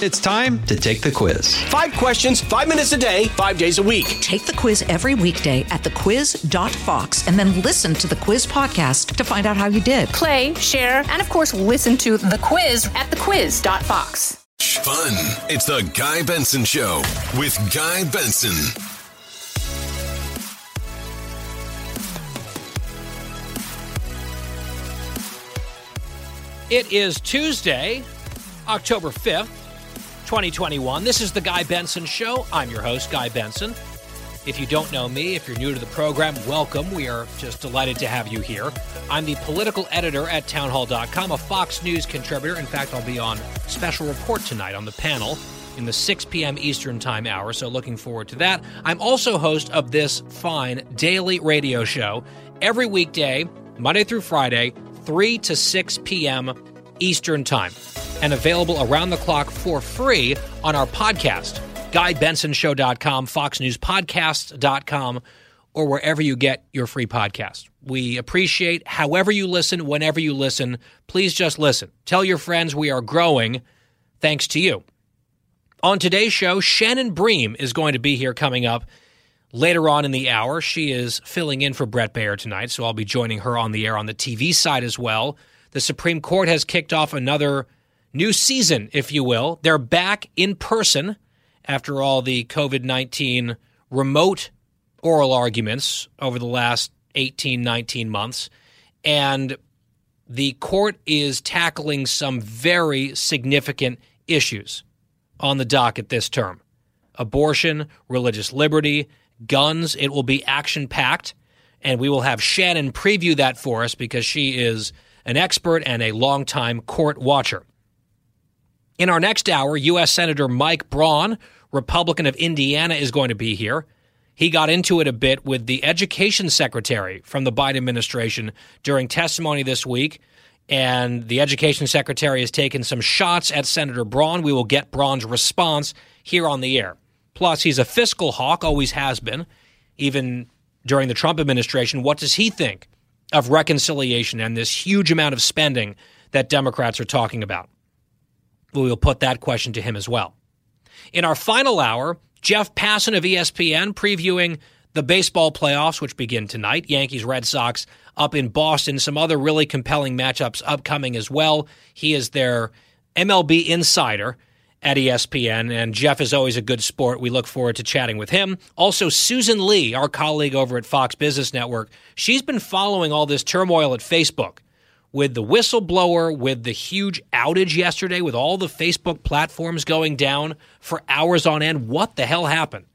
It's time to take the quiz. Five questions, five minutes a day, five days a week. Take the quiz every weekday at thequiz.fox and then listen to the quiz podcast to find out how you did. Play, share, and of course, listen to the quiz at thequiz.fox. Fun. It's the Guy Benson Show with Guy Benson. It is Tuesday, October 5th, 2021. This is the Guy Benson Show. I'm your host, Guy Benson. If you don't know me, if you're new to the program, welcome. We are just delighted to have you here. I'm the political editor at townhall.com, a Fox News contributor. In fact, I'll be on special report tonight on the panel in the 6 p.m. Eastern Time hour, so looking forward to that. I'm also host of this fine daily radio show every weekday, Monday through Friday, 3 to 6 p.m. Eastern Time, and available around the clock for free on our podcast, GuyBensonShow.com, FoxNewsPodcast.com, or wherever you get your free podcast. We appreciate however you listen, whenever you listen. Please just listen. Tell your friends we are growing thanks to you. On today's show, Shannon Bream is going to be here coming up later on in the hour. She is filling in for Brett Baier tonight, so I'll be joining her on the air on the TV side as well. The Supreme Court has kicked off another new season, if you will. They're back in person after all the COVID 19 remote oral arguments over the last 18, 19 months. And the court is tackling some very significant issues on the docket this term abortion, religious liberty, guns. It will be action packed. And we will have Shannon preview that for us because she is an expert and a longtime court watcher. In our next hour, U.S. Senator Mike Braun, Republican of Indiana, is going to be here. He got into it a bit with the education secretary from the Biden administration during testimony this week. And the education secretary has taken some shots at Senator Braun. We will get Braun's response here on the air. Plus, he's a fiscal hawk, always has been, even during the Trump administration. What does he think of reconciliation and this huge amount of spending that Democrats are talking about? We will put that question to him as well. In our final hour, Jeff Passan of ESPN previewing the baseball playoffs, which begin tonight. Yankees, Red Sox up in Boston. Some other really compelling matchups upcoming as well. He is their MLB insider at ESPN. And Jeff is always a good sport. We look forward to chatting with him. Also, Susan Li, our colleague over at Fox Business Network, she's been following all this turmoil at Facebook with the whistleblower, with the huge outage yesterday, with all the Facebook platforms going down for hours on end. What the hell happened?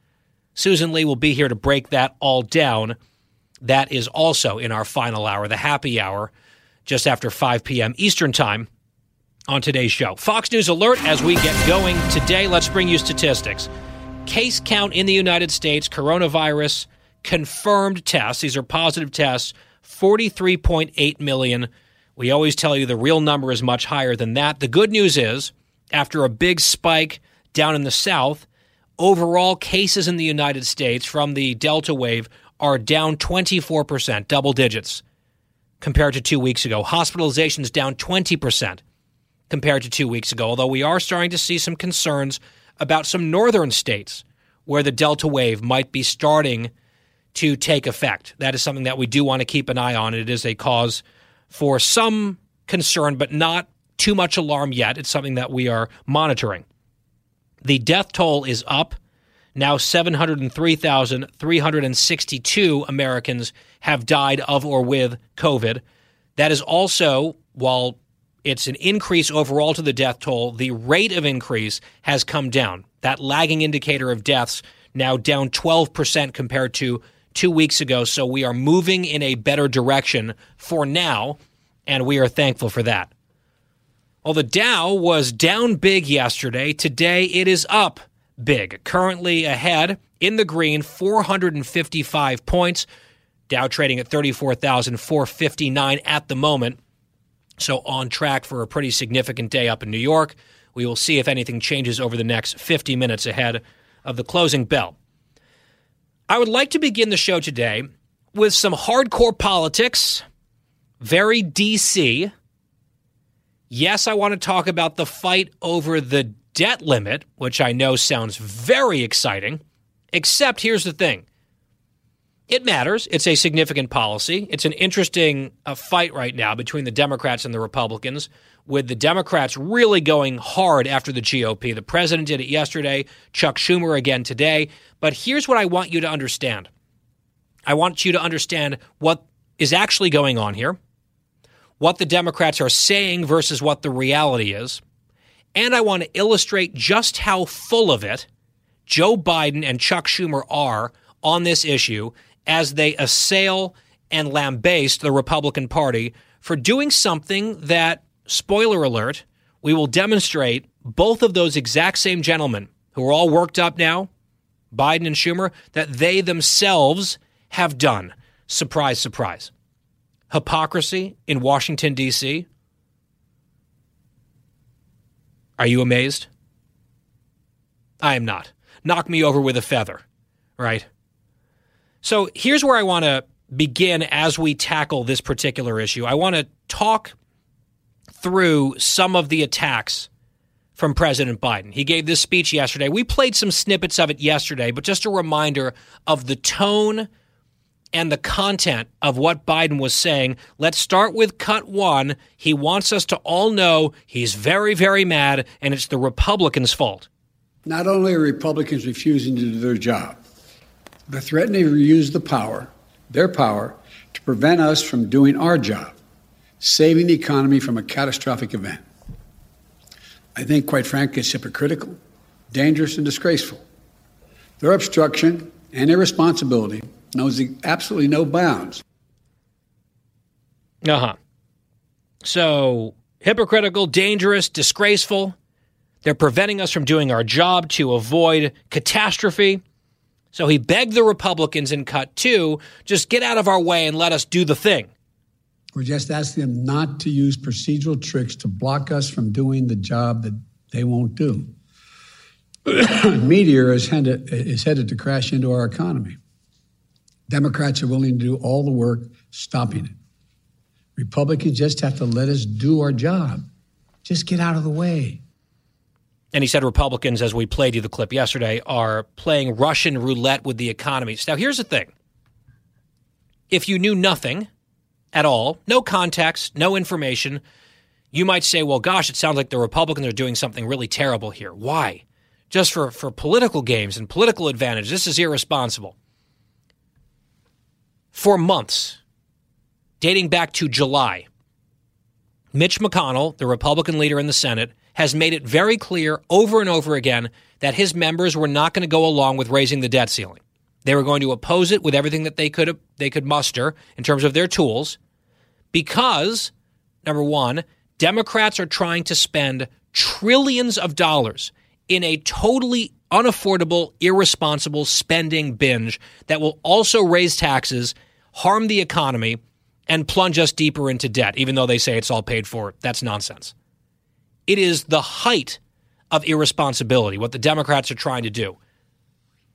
Susan Li will be here to break that all down. That is also in our final hour, the happy hour, just after 5 p.m. Eastern Time on today's show. Fox News Alert as we get going today. Let's bring you statistics. Case count in the United States, coronavirus confirmed tests. These are positive tests, 43.8 million. We always tell you the real number is much higher than that. The good news is, after a big spike down in the South, overall cases in the United States from the Delta wave are down 24%, double digits, compared to two weeks ago. Hospitalizations down 20% compared to two weeks ago, although we are starting to see some concerns about some northern states where the Delta wave might be starting to take effect. That is something that we do want to keep an eye on. It is a cause for some concern, but not too much alarm yet. It's something that we are monitoring. The death toll is up. Now 703,362 Americans have died of or with COVID. That is also, while it's an increase overall to the death toll. The rate of increase has come down. That lagging indicator of deaths now down 12% compared to two weeks ago. So we are moving in a better direction for now, and we are thankful for that. Well, the Dow was down big yesterday. Today it is up big. Currently ahead in the green, 455 points. Dow trading at 34,459 at the moment. So, on track for a pretty significant day up in New York. We will see if anything changes over the next 50 minutes ahead of the closing bell. I would like to begin the show today with some hardcore politics, very DC. Yes, I want to talk about the fight over the debt limit, which I know sounds very exciting, except here's the thing it matters. It's a significant policy. It's an interesting uh, fight right now between the Democrats and the Republicans, with the Democrats really going hard after the GOP. The president did it yesterday, Chuck Schumer again today. But here's what I want you to understand I want you to understand what is actually going on here, what the Democrats are saying versus what the reality is. And I want to illustrate just how full of it Joe Biden and Chuck Schumer are on this issue as they assail and lambaste the Republican Party for doing something that, spoiler alert, we will demonstrate both of those exact same gentlemen who are all worked up now, Biden and Schumer, that they themselves have done. Surprise, surprise. Hypocrisy in Washington, D.C. Are you amazed? I am not. Knock me over with a feather, right? So here's where I want to begin as we tackle this particular issue. I want to talk through some of the attacks from President Biden. He gave this speech yesterday. We played some snippets of it yesterday, but just a reminder of the tone and the content of what Biden was saying. Let's start with cut one. He wants us to all know he's very, very mad, and it's the Republicans' fault. Not only are Republicans refusing to do their job, they're threatening to use the power, their power, to prevent us from doing our job, saving the economy from a catastrophic event. I think, quite frankly, it's hypocritical, dangerous, and disgraceful. Their obstruction and irresponsibility knows absolutely no bounds. Uh huh. So, hypocritical, dangerous, disgraceful. They're preventing us from doing our job to avoid catastrophe. So he begged the Republicans in cut two just get out of our way and let us do the thing. We're just asking them not to use procedural tricks to block us from doing the job that they won't do. Meteor is headed, is headed to crash into our economy. Democrats are willing to do all the work stopping it. Republicans just have to let us do our job. Just get out of the way. And he said Republicans, as we played you the clip yesterday, are playing Russian roulette with the economy. Now, here's the thing if you knew nothing at all, no context, no information, you might say, well, gosh, it sounds like the Republicans are doing something really terrible here. Why? Just for, for political games and political advantage. This is irresponsible. For months, dating back to July, Mitch McConnell, the Republican leader in the Senate, has made it very clear over and over again that his members were not going to go along with raising the debt ceiling. They were going to oppose it with everything that they could they could muster in terms of their tools because number 1, Democrats are trying to spend trillions of dollars in a totally unaffordable, irresponsible spending binge that will also raise taxes, harm the economy, and plunge us deeper into debt, even though they say it's all paid for. That's nonsense. It is the height of irresponsibility, what the Democrats are trying to do.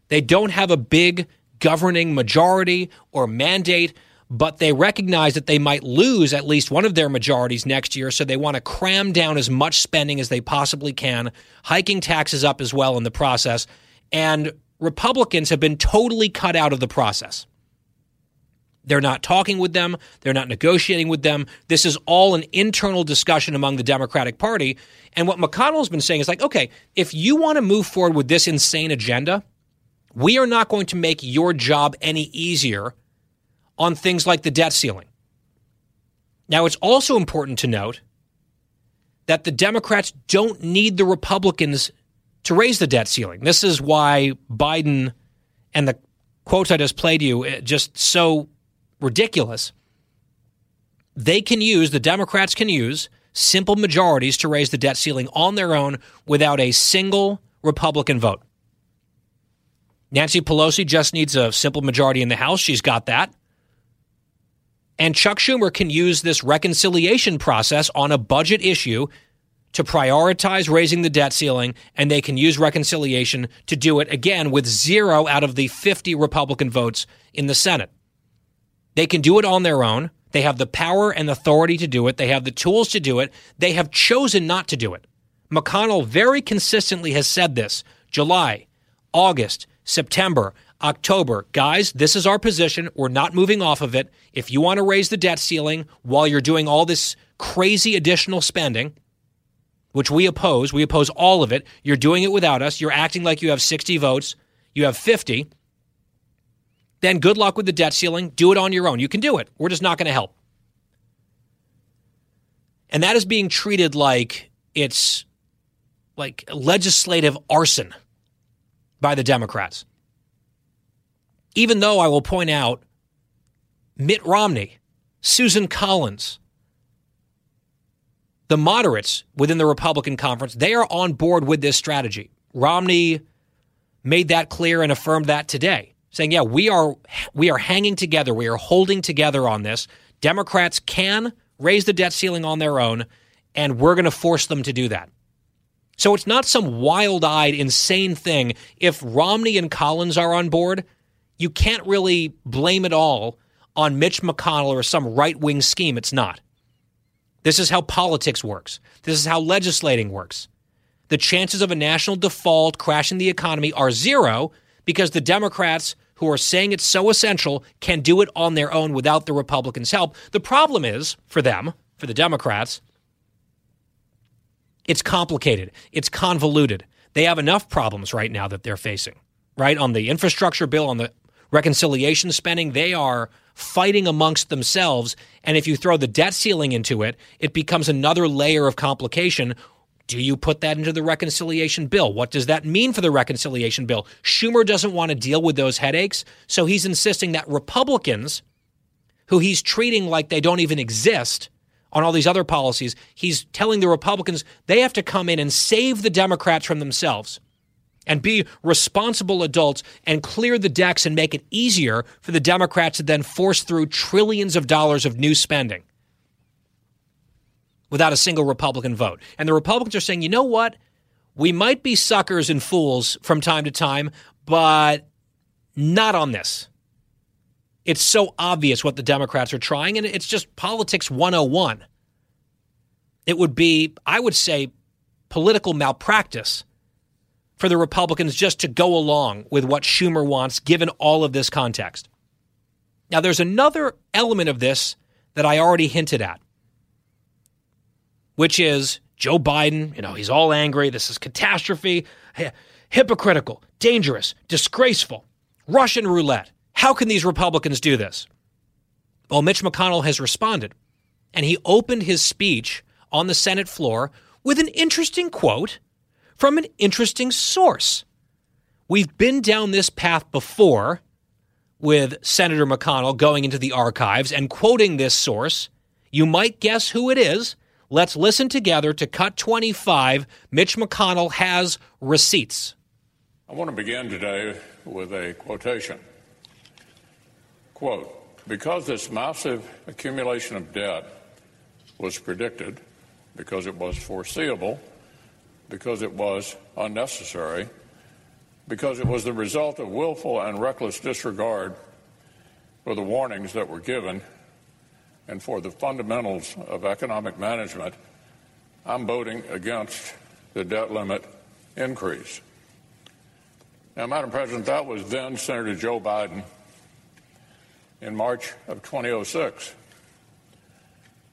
They don't have a big governing majority or mandate, but they recognize that they might lose at least one of their majorities next year, so they want to cram down as much spending as they possibly can, hiking taxes up as well in the process. And Republicans have been totally cut out of the process. They're not talking with them. They're not negotiating with them. This is all an internal discussion among the Democratic Party. And what McConnell's been saying is like, okay, if you want to move forward with this insane agenda, we are not going to make your job any easier on things like the debt ceiling. Now, it's also important to note that the Democrats don't need the Republicans to raise the debt ceiling. This is why Biden and the quotes I just played you eh, just so ridiculous. They can use, the Democrats can use simple majorities to raise the debt ceiling on their own without a single Republican vote. Nancy Pelosi just needs a simple majority in the House. She's got that. And Chuck Schumer can use this reconciliation process on a budget issue to prioritize raising the debt ceiling, and they can use reconciliation to do it again with zero out of the 50 Republican votes in the Senate. They can do it on their own. They have the power and authority to do it. They have the tools to do it. They have chosen not to do it. McConnell very consistently has said this July, August, September, October. Guys, this is our position. We're not moving off of it. If you want to raise the debt ceiling while you're doing all this crazy additional spending, which we oppose, we oppose all of it. You're doing it without us. You're acting like you have 60 votes. You have 50. Then good luck with the debt ceiling. Do it on your own. You can do it. We're just not going to help. And that is being treated like it's like legislative arson by the Democrats. Even though I will point out Mitt Romney, Susan Collins, the moderates within the Republican conference, they are on board with this strategy. Romney made that clear and affirmed that today, saying, "Yeah, we are we are hanging together. We are holding together on this. Democrats can raise the debt ceiling on their own, and we're going to force them to do that." So it's not some wild-eyed insane thing if Romney and Collins are on board. You can't really blame it all on Mitch McConnell or some right-wing scheme. It's not. This is how politics works. This is how legislating works. The chances of a national default crashing the economy are zero because the Democrats who are saying it's so essential can do it on their own without the Republicans' help. The problem is for them, for the Democrats, it's complicated, it's convoluted. They have enough problems right now that they're facing, right? On the infrastructure bill, on the reconciliation spending, they are fighting amongst themselves. And if you throw the debt ceiling into it, it becomes another layer of complication. Do you put that into the reconciliation bill? What does that mean for the reconciliation bill? Schumer doesn't want to deal with those headaches, so he's insisting that Republicans, who he's treating like they don't even exist on all these other policies, he's telling the Republicans they have to come in and save the Democrats from themselves and be responsible adults and clear the decks and make it easier for the Democrats to then force through trillions of dollars of new spending without a single Republican vote. And the Republicans are saying, you know what? We might be suckers and fools from time to time, but not on this. It's so obvious what the Democrats are trying, and it's just politics 101. It would be, I would say, political malpractice for the Republicans just to go along with what Schumer wants, given all of this context. Now, there's another element of this that I already hinted at, which is Joe Biden. You know, he's all angry. This is catastrophe, hypocritical, dangerous, disgraceful, Russian roulette. How can these Republicans do this? Well, Mitch McConnell has responded, and he opened his speech on the Senate floor with an interesting quote from an interesting source. We've been down this path before with Senator McConnell going into the archives and quoting this source. You might guess who it is. Let's listen together to Cut 25. Mitch McConnell has receipts. I want to begin today with a quotation. Quote Because this massive accumulation of debt was predicted, because it was foreseeable, because it was unnecessary, because it was the result of willful and reckless disregard for the warnings that were given and for the fundamentals of economic management, I'm voting against the debt limit increase. Now, Madam President, that was then Senator Joe Biden in March of 2006,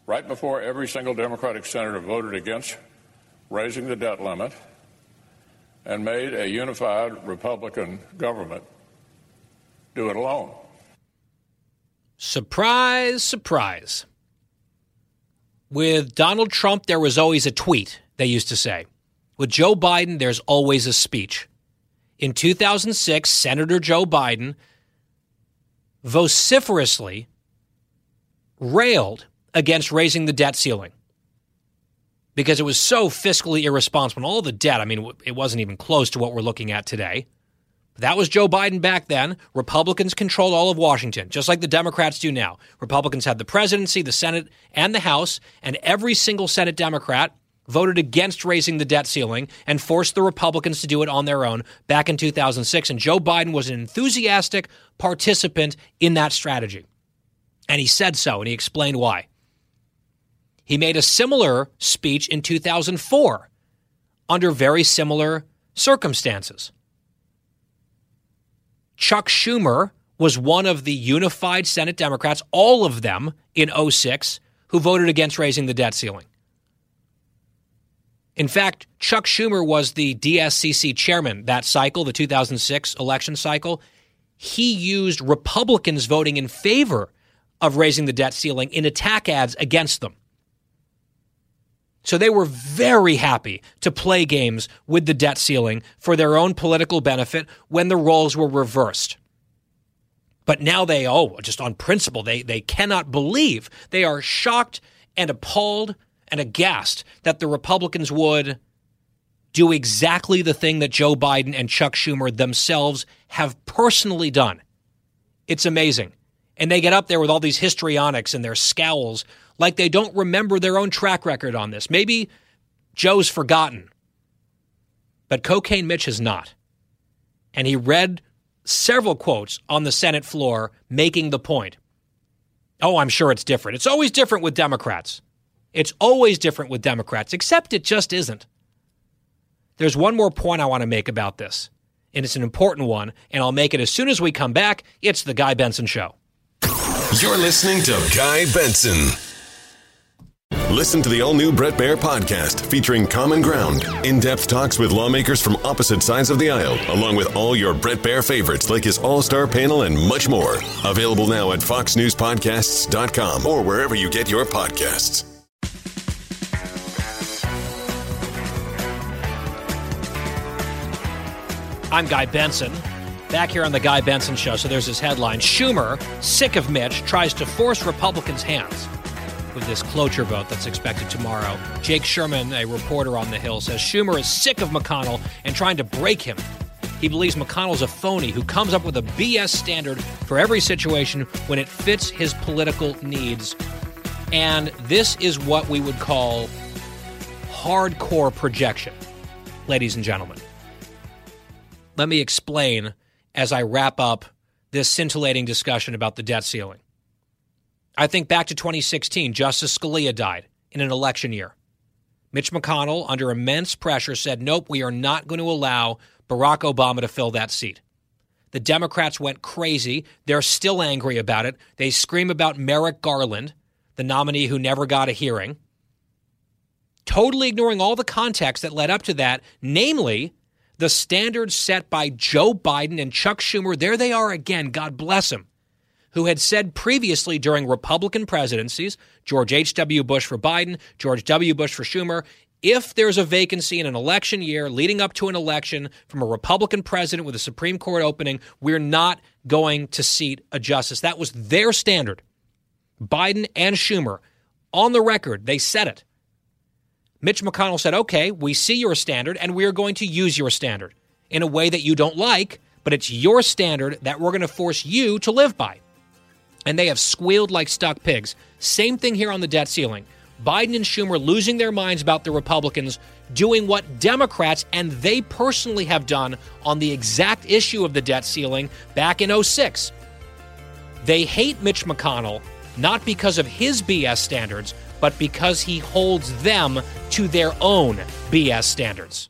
right before every single Democratic senator voted against raising the debt limit, and made a unified Republican government do it alone. Surprise, surprise. With Donald Trump, there was always a tweet, they used to say. With Joe Biden, there's always a speech. In 2006, Senator Joe Biden vociferously railed against raising the debt ceiling because it was so fiscally irresponsible. all the debt, I mean, it wasn't even close to what we're looking at today. That was Joe Biden back then. Republicans controlled all of Washington, just like the Democrats do now. Republicans had the presidency, the Senate, and the House, and every single Senate Democrat voted against raising the debt ceiling and forced the Republicans to do it on their own back in 2006. And Joe Biden was an enthusiastic participant in that strategy. And he said so, and he explained why. He made a similar speech in 2004 under very similar circumstances. Chuck Schumer was one of the unified Senate Democrats, all of them in 06, who voted against raising the debt ceiling. In fact, Chuck Schumer was the DSCC chairman that cycle, the 2006 election cycle. He used Republicans voting in favor of raising the debt ceiling in attack ads against them. So they were very happy to play games with the debt ceiling for their own political benefit when the roles were reversed. But now they, oh, just on principle, they, they cannot believe. They are shocked and appalled and aghast that the Republicans would do exactly the thing that Joe Biden and Chuck Schumer themselves have personally done. It's amazing. And they get up there with all these histrionics and their scowls like they don't remember their own track record on this. Maybe Joe's forgotten, but Cocaine Mitch has not. And he read several quotes on the Senate floor making the point. Oh, I'm sure it's different. It's always different with Democrats. It's always different with Democrats, except it just isn't. There's one more point I want to make about this, and it's an important one, and I'll make it as soon as we come back. It's the Guy Benson Show. You're listening to Guy Benson. Listen to the all new Brett Baier podcast featuring Common Ground, in depth talks with lawmakers from opposite sides of the aisle, along with all your Brett Baier favorites like his all star panel and much more. Available now at FoxNewsPodcasts.com or wherever you get your podcasts. I'm Guy Benson. Back here on the Guy Benson Show. So there's this headline Schumer, sick of Mitch, tries to force Republicans' hands with this cloture vote that's expected tomorrow. Jake Sherman, a reporter on the Hill, says Schumer is sick of McConnell and trying to break him. He believes McConnell's a phony who comes up with a BS standard for every situation when it fits his political needs. And this is what we would call hardcore projection, ladies and gentlemen. Let me explain as I wrap up this scintillating discussion about the debt ceiling. I think back to 2016, Justice Scalia died in an election year. Mitch McConnell, under immense pressure, said, Nope, we are not going to allow Barack Obama to fill that seat. The Democrats went crazy. They're still angry about it. They scream about Merrick Garland, the nominee who never got a hearing, totally ignoring all the context that led up to that, namely the standards set by Joe Biden and Chuck Schumer. There they are again, God bless them who had said previously during Republican presidencies, George H.W. Bush for Biden, George W. Bush for Schumer, if there's a vacancy in an election year leading up to an election from a Republican president with a Supreme Court opening, we're not going to seat a justice. That was their standard. Biden and Schumer, on the record, they said it. Mitch McConnell said, okay, we see your standard and we are going to use your standard in a way that you don't like, but it's your standard that we're going to force you to live by and they have squealed like stuck pigs. Same thing here on the debt ceiling. Biden and Schumer losing their minds about the Republicans doing what Democrats and they personally have done on the exact issue of the debt ceiling back in 06. They hate Mitch McConnell not because of his BS standards, but because he holds them to their own BS standards.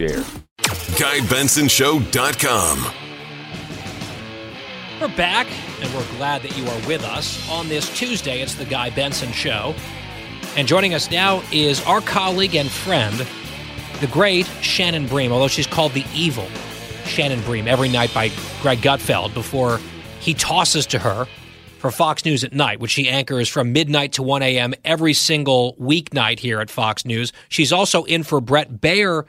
GuyBensonShow.com. We're back, and we're glad that you are with us on this Tuesday. It's the Guy Benson Show. And joining us now is our colleague and friend, the great Shannon Bream, although she's called the evil Shannon Bream every night by Greg Gutfeld before he tosses to her for Fox News at night, which she anchors from midnight to 1 a.m. every single weeknight here at Fox News. She's also in for Brett Baier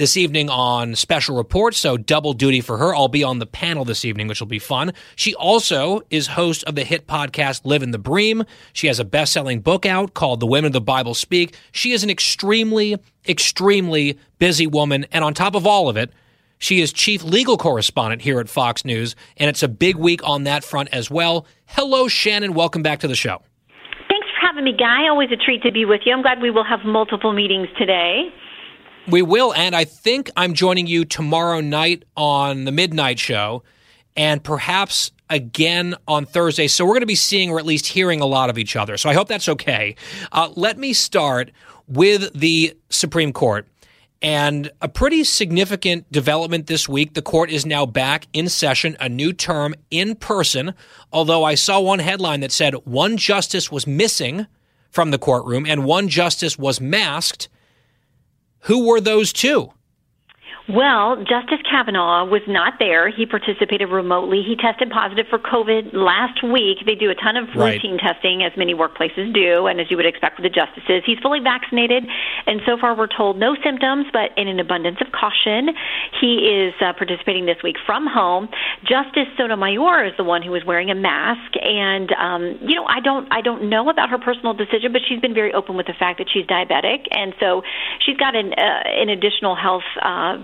this evening on special reports, so double duty for her. I'll be on the panel this evening, which will be fun. She also is host of the hit podcast Livin' the Bream. She has a best selling book out called The Women of the Bible Speak. She is an extremely, extremely busy woman. And on top of all of it, she is chief legal correspondent here at Fox News, and it's a big week on that front as well. Hello, Shannon. Welcome back to the show. Thanks for having me, Guy. Always a treat to be with you. I'm glad we will have multiple meetings today. We will, and I think I'm joining you tomorrow night on the midnight show, and perhaps again on Thursday. So we're going to be seeing or at least hearing a lot of each other. So I hope that's okay. Uh, let me start with the Supreme Court. And a pretty significant development this week. The court is now back in session, a new term in person. Although I saw one headline that said one justice was missing from the courtroom and one justice was masked. Who were those two? Well, Justice Kavanaugh was not there. He participated remotely. He tested positive for COVID last week. They do a ton of routine testing, as many workplaces do, and as you would expect with the justices. He's fully vaccinated, and so far we're told no symptoms, but in an abundance of caution, he is uh, participating this week from home. Justice Sotomayor is the one who is wearing a mask, and um, you know I don't I don't know about her personal decision, but she's been very open with the fact that she's diabetic, and so she's got an uh, an additional health. Uh,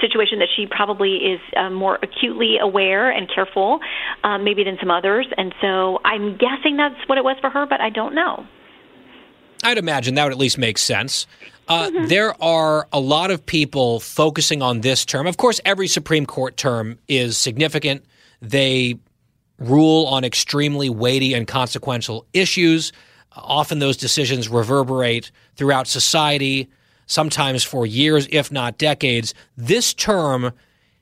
situation that she probably is uh, more acutely aware and careful, um, maybe than some others. And so I'm guessing that's what it was for her, but I don't know. I'd imagine that would at least make sense. Uh, mm-hmm. There are a lot of people focusing on this term. Of course, every Supreme Court term is significant. They rule on extremely weighty and consequential issues. Often those decisions reverberate throughout society sometimes for years, if not decades. This term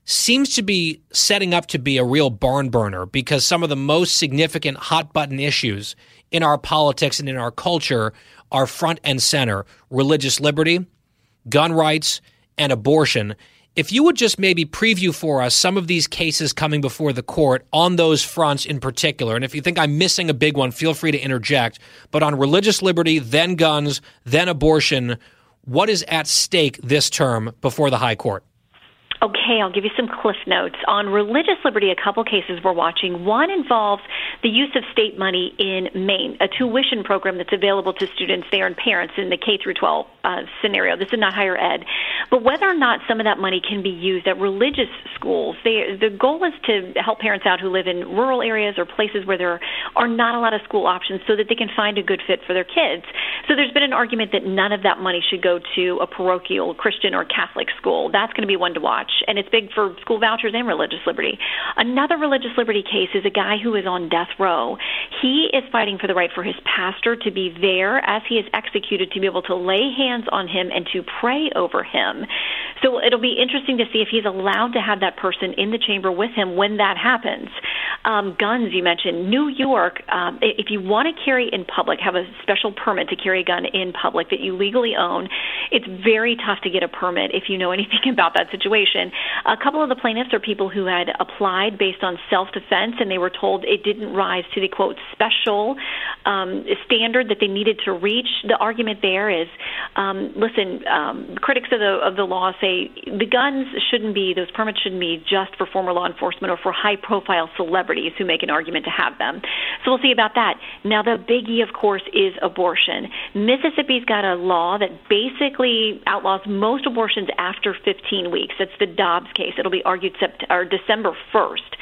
seems to be setting up to be a real barn burner because some of the most significant hot button issues in our politics and in our culture are front and center religious liberty, gun rights, and abortion. If you would just maybe preview for us some of these cases coming before the court on those fronts in particular, and if you think I'm missing a big one, feel free to interject. But on religious liberty, then guns, then abortion, what is at stake this term before the High Court? Okay, I'll give you some cliff notes. On religious liberty, a couple cases we're watching. One involves the use of state money in Maine, a tuition program that's available to students there and parents in the K through 12 uh, scenario. This is not higher ed. But whether or not some of that money can be used at religious schools, they, the goal is to help parents out who live in rural areas or places where there are not a lot of school options so that they can find a good fit for their kids. So there's been an argument that none of that money should go to a parochial Christian or Catholic school. That's going to be one to watch and it's big for school vouchers and religious liberty. Another religious liberty case is a guy who is on death row. He is fighting for the right for his pastor to be there as he is executed to be able to lay hands on him and to pray over him. So it'll be interesting to see if he's allowed to have that person in the chamber with him when that happens. Um, guns, you mentioned. New York, um, if you want to carry in public, have a special permit to carry a gun in public that you legally own. It's very tough to get a permit if you know anything about that situation. A couple of the plaintiffs are people who had applied based on self defense, and they were told it didn't rise to the quote special um, standard that they needed to reach. The argument there is, um, listen, um, critics of the of the law say the guns shouldn't be those permits shouldn't be just for former law enforcement or for high profile celebrities who make an argument to have them. So we'll see about that. Now the biggie, of course, is abortion. Mississippi's got a law that basically outlaws most abortions after 15 weeks. That's the Dobbs case. It'll be argued sept- or December 1st.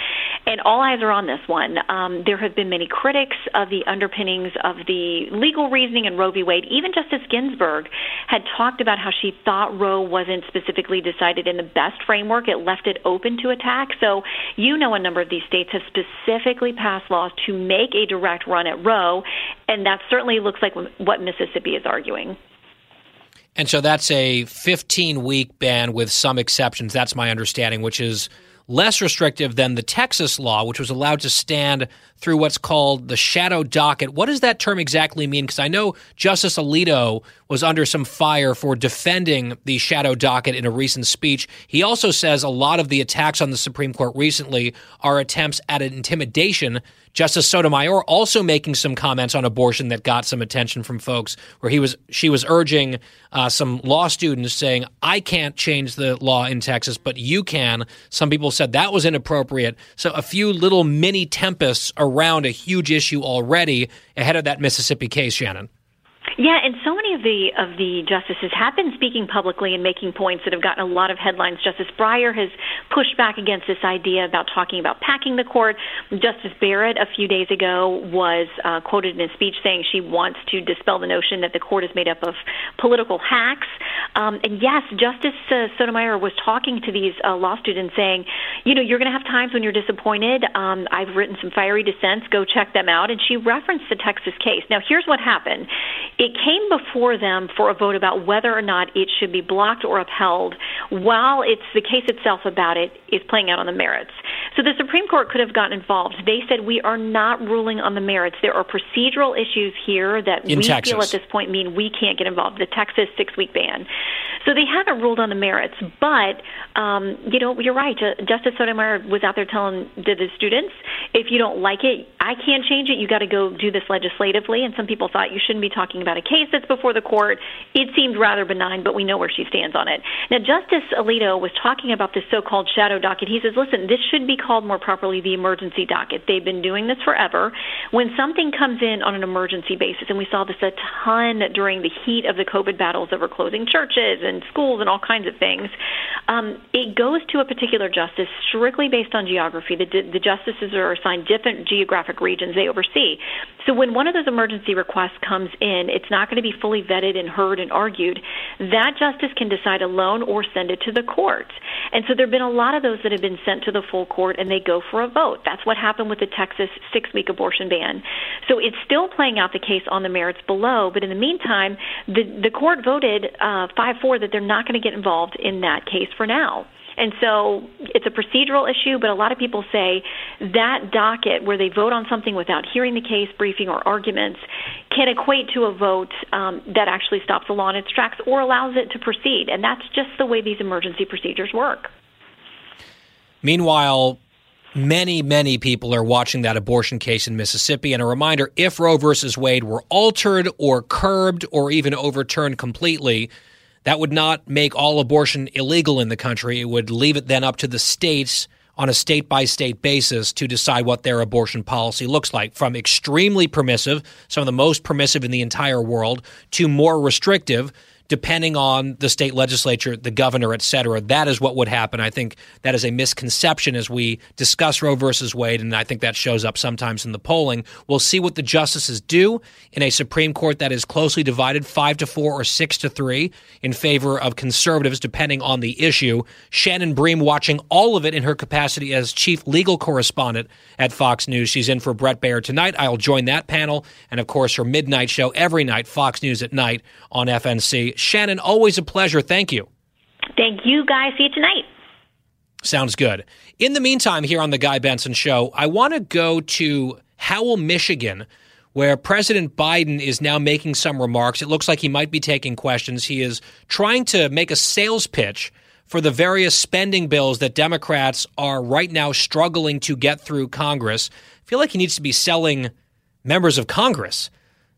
And all eyes are on this one. Um, there have been many critics of the underpinnings of the legal reasoning in Roe v. Wade. Even Justice Ginsburg had talked about how she thought Roe wasn't specifically decided in the best framework. It left it open to attack. So you know a number of these states have specifically passed laws to make a direct run at Roe, and that certainly looks like what Mississippi is arguing. And so that's a 15 week ban with some exceptions. That's my understanding, which is less restrictive than the Texas law, which was allowed to stand through what's called the shadow docket. What does that term exactly mean? Because I know Justice Alito was under some fire for defending the shadow docket in a recent speech. He also says a lot of the attacks on the Supreme Court recently are attempts at intimidation. Justice Sotomayor also making some comments on abortion that got some attention from folks, where he was she was urging uh, some law students saying, "I can't change the law in Texas, but you can." Some people said that was inappropriate. So a few little mini tempests around a huge issue already ahead of that Mississippi case, Shannon. Yeah, and so many of the of the justices have been speaking publicly and making points that have gotten a lot of headlines. Justice Breyer has pushed back against this idea about talking about packing the court. Justice Barrett a few days ago was uh, quoted in a speech saying she wants to dispel the notion that the court is made up of political hacks. Um, and yes, Justice uh, Sotomayor was talking to these uh, law students saying, you know, you're going to have times when you're disappointed. Um, I've written some fiery dissents. Go check them out. And she referenced the Texas case. Now, here's what happened. Came before them for a vote about whether or not it should be blocked or upheld while it's the case itself about it is playing out on the merits. So the Supreme Court could have gotten involved. They said we are not ruling on the merits. There are procedural issues here that In we Texas. feel at this point mean we can't get involved. The Texas six week ban. So they haven't ruled on the merits, but um, you know you're right. Justice Sotomayor was out there telling the, students, if you don't like it, I can't change it. You got to go do this legislatively. And some people thought you shouldn't be talking about a case that's before the court. It seemed rather benign, but we know where she stands on it. Now, Justice Alito was talking about this so-called shadow docket. He says, listen, this should be called more properly the emergency docket. They've been doing this forever. When something comes in on an emergency basis, and we saw this a ton during the heat of the COVID battles over closing churches and schools and all kinds of things, um, it goes to a particular justice strictly based on geography. The, the justices are assigned different geographic regions they oversee. So when one of those emergency requests comes in, it's not going to be fully vetted and heard and argued. That justice can decide alone or send it to the court. And so there have been a lot of those that have been sent to the full court and they go for a vote. That's what happened with the Texas six week abortion ban. So it's still playing out the case on the merits below, but in the meantime, the, the court voted uh, 5 4 that they're not going to get involved in that case for now. And so it's a procedural issue, but a lot of people say that docket where they vote on something without hearing the case briefing or arguments can equate to a vote um, that actually stops the law in its tracks or allows it to proceed. And that's just the way these emergency procedures work. Meanwhile, many, many people are watching that abortion case in Mississippi. And a reminder if Roe versus Wade were altered or curbed or even overturned completely, that would not make all abortion illegal in the country. It would leave it then up to the states on a state by state basis to decide what their abortion policy looks like, from extremely permissive, some of the most permissive in the entire world, to more restrictive depending on the state legislature, the governor, et cetera. That is what would happen. I think that is a misconception as we discuss Roe versus Wade, and I think that shows up sometimes in the polling. We'll see what the justices do in a Supreme Court that is closely divided, five to four or six to three, in favor of conservatives, depending on the issue. Shannon Bream watching all of it in her capacity as chief legal correspondent at Fox News. She's in for Brett Baier tonight. I'll join that panel, and of course, her midnight show every night, Fox News at night on FNC. Shannon, always a pleasure. Thank you. Thank you, guys. See you tonight. Sounds good. In the meantime, here on the Guy Benson Show, I want to go to Howell, Michigan, where President Biden is now making some remarks. It looks like he might be taking questions. He is trying to make a sales pitch for the various spending bills that Democrats are right now struggling to get through Congress. I feel like he needs to be selling members of Congress,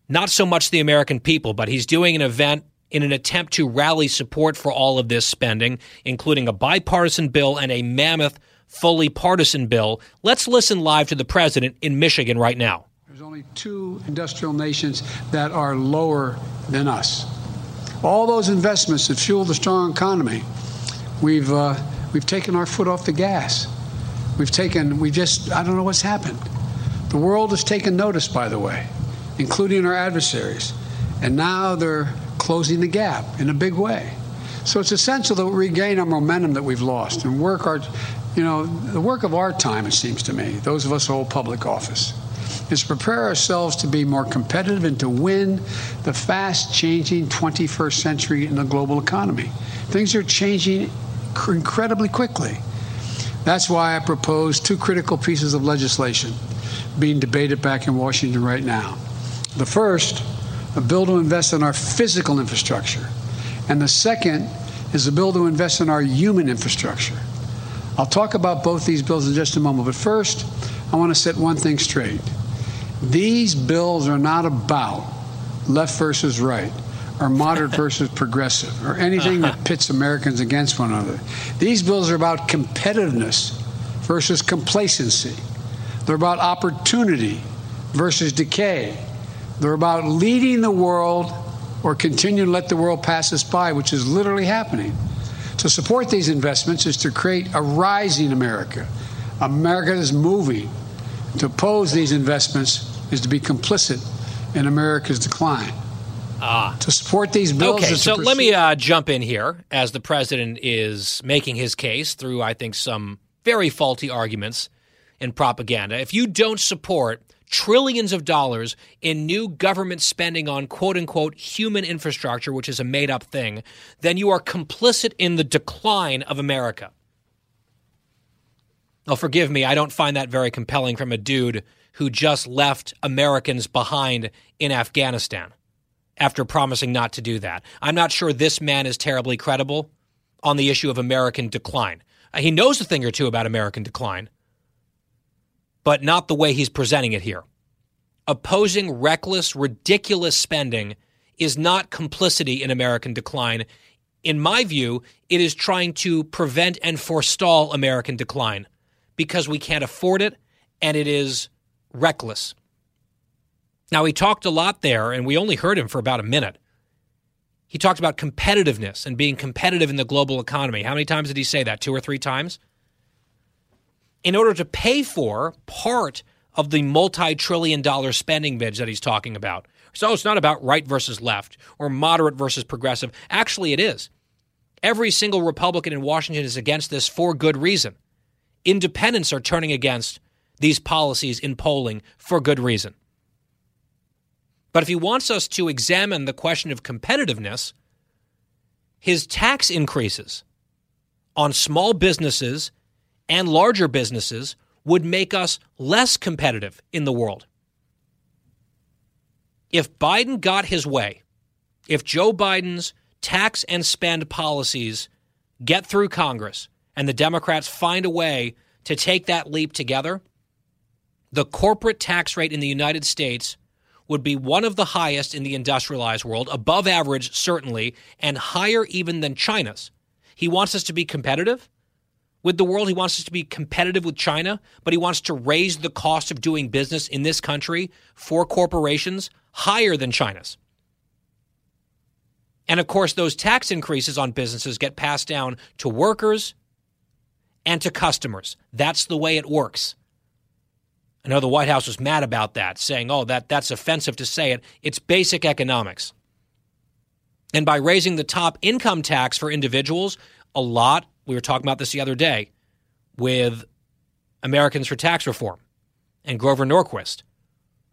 not so much the American people, but he's doing an event in an attempt to rally support for all of this spending, including a bipartisan bill and a mammoth, fully partisan bill. Let's listen live to the president in Michigan right now. There's only two industrial nations that are lower than us. All those investments that fuel the strong economy, we've uh, we've taken our foot off the gas. We've taken we just I don't know what's happened. The world has taken notice, by the way, including our adversaries, and now they're closing the gap in a big way. So it's essential that we regain our momentum that we've lost and work our, you know, the work of our time, it seems to me, those of us who hold public office, is to prepare ourselves to be more competitive and to win the fast changing 21st century in the global economy. Things are changing incredibly quickly. That's why I propose two critical pieces of legislation being debated back in Washington right now. The first a bill to invest in our physical infrastructure. And the second is a bill to invest in our human infrastructure. I'll talk about both these bills in just a moment, but first, I want to set one thing straight. These bills are not about left versus right or moderate versus progressive or anything that pits Americans against one another. These bills are about competitiveness versus complacency. They're about opportunity versus decay. They're about leading the world or continue to let the world pass us by, which is literally happening. To support these investments is to create a rising America. America is moving. To oppose these investments is to be complicit in America's decline. Ah. To support these bills. Okay, so let me uh, jump in here as the president is making his case through, I think, some very faulty arguments and propaganda. If you don't support trillions of dollars in new government spending on quote unquote human infrastructure, which is a made up thing, then you are complicit in the decline of America. Oh, forgive me, I don't find that very compelling from a dude who just left Americans behind in Afghanistan after promising not to do that. I'm not sure this man is terribly credible on the issue of American decline. Uh, He knows a thing or two about American decline, but not the way he's presenting it here. Opposing reckless, ridiculous spending is not complicity in American decline. In my view, it is trying to prevent and forestall American decline because we can't afford it and it is reckless. Now, he talked a lot there, and we only heard him for about a minute. He talked about competitiveness and being competitive in the global economy. How many times did he say that? Two or three times? In order to pay for part of the multi trillion dollar spending bids that he's talking about. So it's not about right versus left or moderate versus progressive. Actually, it is. Every single Republican in Washington is against this for good reason. Independents are turning against these policies in polling for good reason. But if he wants us to examine the question of competitiveness, his tax increases on small businesses and larger businesses would make us less competitive in the world. If Biden got his way, if Joe Biden's tax and spend policies get through Congress and the Democrats find a way to take that leap together, the corporate tax rate in the United States would be one of the highest in the industrialized world, above average, certainly, and higher even than China's. He wants us to be competitive with the world. He wants us to be competitive with China, but he wants to raise the cost of doing business in this country for corporations higher than China's. And of course, those tax increases on businesses get passed down to workers and to customers. That's the way it works. I know the White House was mad about that, saying, oh, that, that's offensive to say it. It's basic economics. And by raising the top income tax for individuals, a lot, we were talking about this the other day with Americans for Tax Reform and Grover Norquist,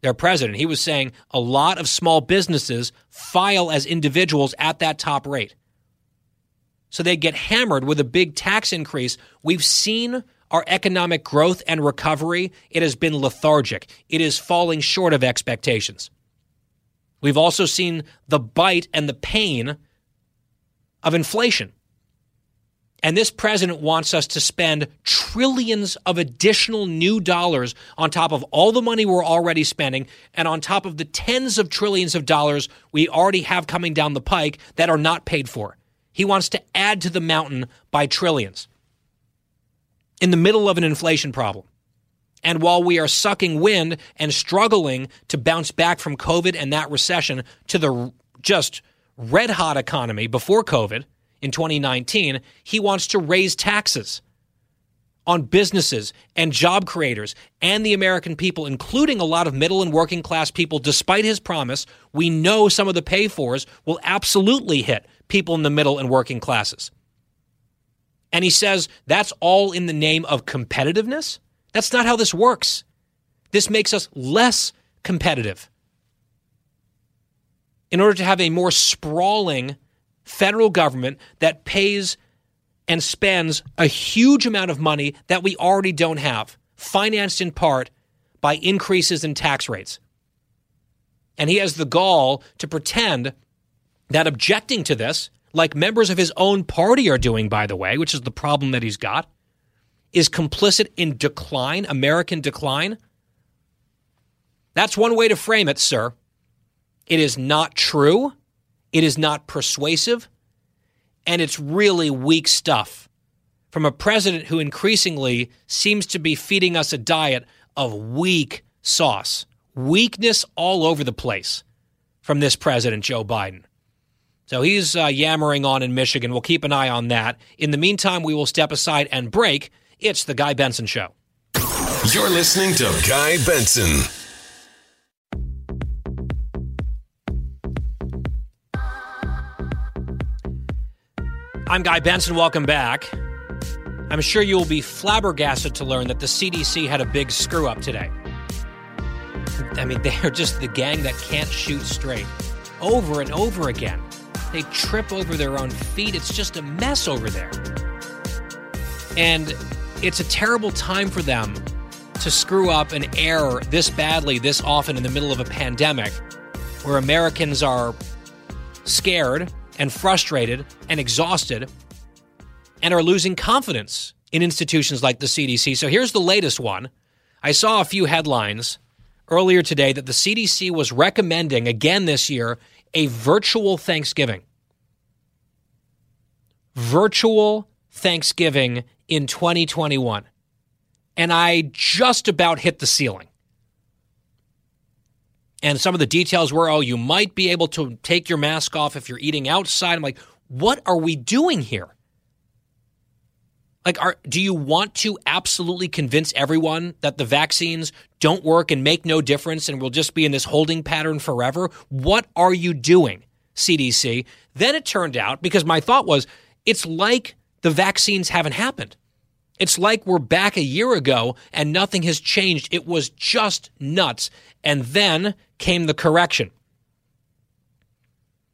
their president. He was saying a lot of small businesses file as individuals at that top rate. So they get hammered with a big tax increase. We've seen our economic growth and recovery, it has been lethargic. It is falling short of expectations. We've also seen the bite and the pain of inflation. And this president wants us to spend trillions of additional new dollars on top of all the money we're already spending and on top of the tens of trillions of dollars we already have coming down the pike that are not paid for. He wants to add to the mountain by trillions in the middle of an inflation problem. And while we are sucking wind and struggling to bounce back from COVID and that recession to the just red hot economy before COVID in 2019, he wants to raise taxes on businesses and job creators and the American people, including a lot of middle and working class people. Despite his promise, we know some of the pay fors will absolutely hit people in the middle and working classes. And he says that's all in the name of competitiveness. That's not how this works. This makes us less competitive. In order to have a more sprawling federal government that pays and spends a huge amount of money that we already don't have, financed in part by increases in tax rates. And he has the gall to pretend that objecting to this, like members of his own party are doing, by the way, which is the problem that he's got, is complicit in decline, American decline. That's one way to frame it, sir. It is not true. It is not persuasive. And it's really weak stuff from a president who increasingly seems to be feeding us a diet of weak sauce, weakness all over the place from this president, Joe Biden. So he's uh, yammering on in Michigan. We'll keep an eye on that. In the meantime, we will step aside and break. It's the Guy Benson Show. You're listening to Guy Benson. I'm Guy Benson. Welcome back. I'm sure you will be flabbergasted to learn that the CDC had a big screw up today. I mean, they're just the gang that can't shoot straight over and over again. They trip over their own feet. It's just a mess over there. And it's a terrible time for them to screw up an error this badly, this often in the middle of a pandemic where Americans are scared and frustrated and exhausted and are losing confidence in institutions like the CDC. So here's the latest one. I saw a few headlines earlier today that the CDC was recommending again this year a virtual Thanksgiving. Virtual Thanksgiving in 2021. And I just about hit the ceiling. And some of the details were oh, you might be able to take your mask off if you're eating outside. I'm like, what are we doing here? Like, are, do you want to absolutely convince everyone that the vaccines don't work and make no difference and we'll just be in this holding pattern forever? What are you doing, CDC? Then it turned out, because my thought was, it's like the vaccines haven't happened. It's like we're back a year ago and nothing has changed. It was just nuts. And then came the correction.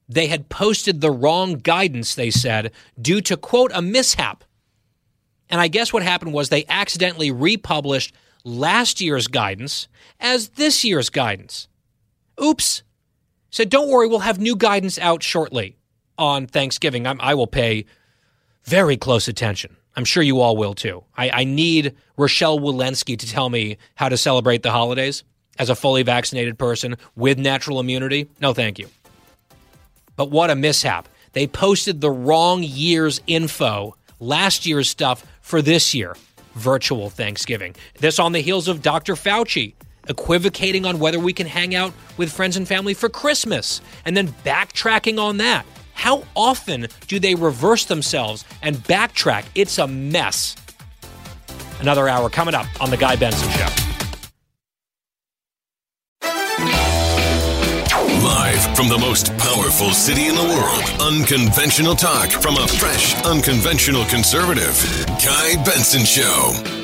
They had posted the wrong guidance, they said, due to, quote, a mishap. And I guess what happened was they accidentally republished last year's guidance as this year's guidance. Oops. Said, don't worry, we'll have new guidance out shortly on Thanksgiving. I'm, i will pay very close attention. I'm sure you all will too. I, I need Rochelle Walensky to tell me how to celebrate the holidays as a fully vaccinated person with natural immunity. No, thank you. But what a mishap. They posted the wrong year's info, last year's stuff for this year, virtual Thanksgiving. This on the heels of Dr. Fauci equivocating on whether we can hang out with friends and family for Christmas and then backtracking on that. How often do they reverse themselves and backtrack? It's a mess. Another hour coming up on The Guy Benson Show. Live from the most powerful city in the world, unconventional talk from a fresh, unconventional conservative. Guy Benson Show.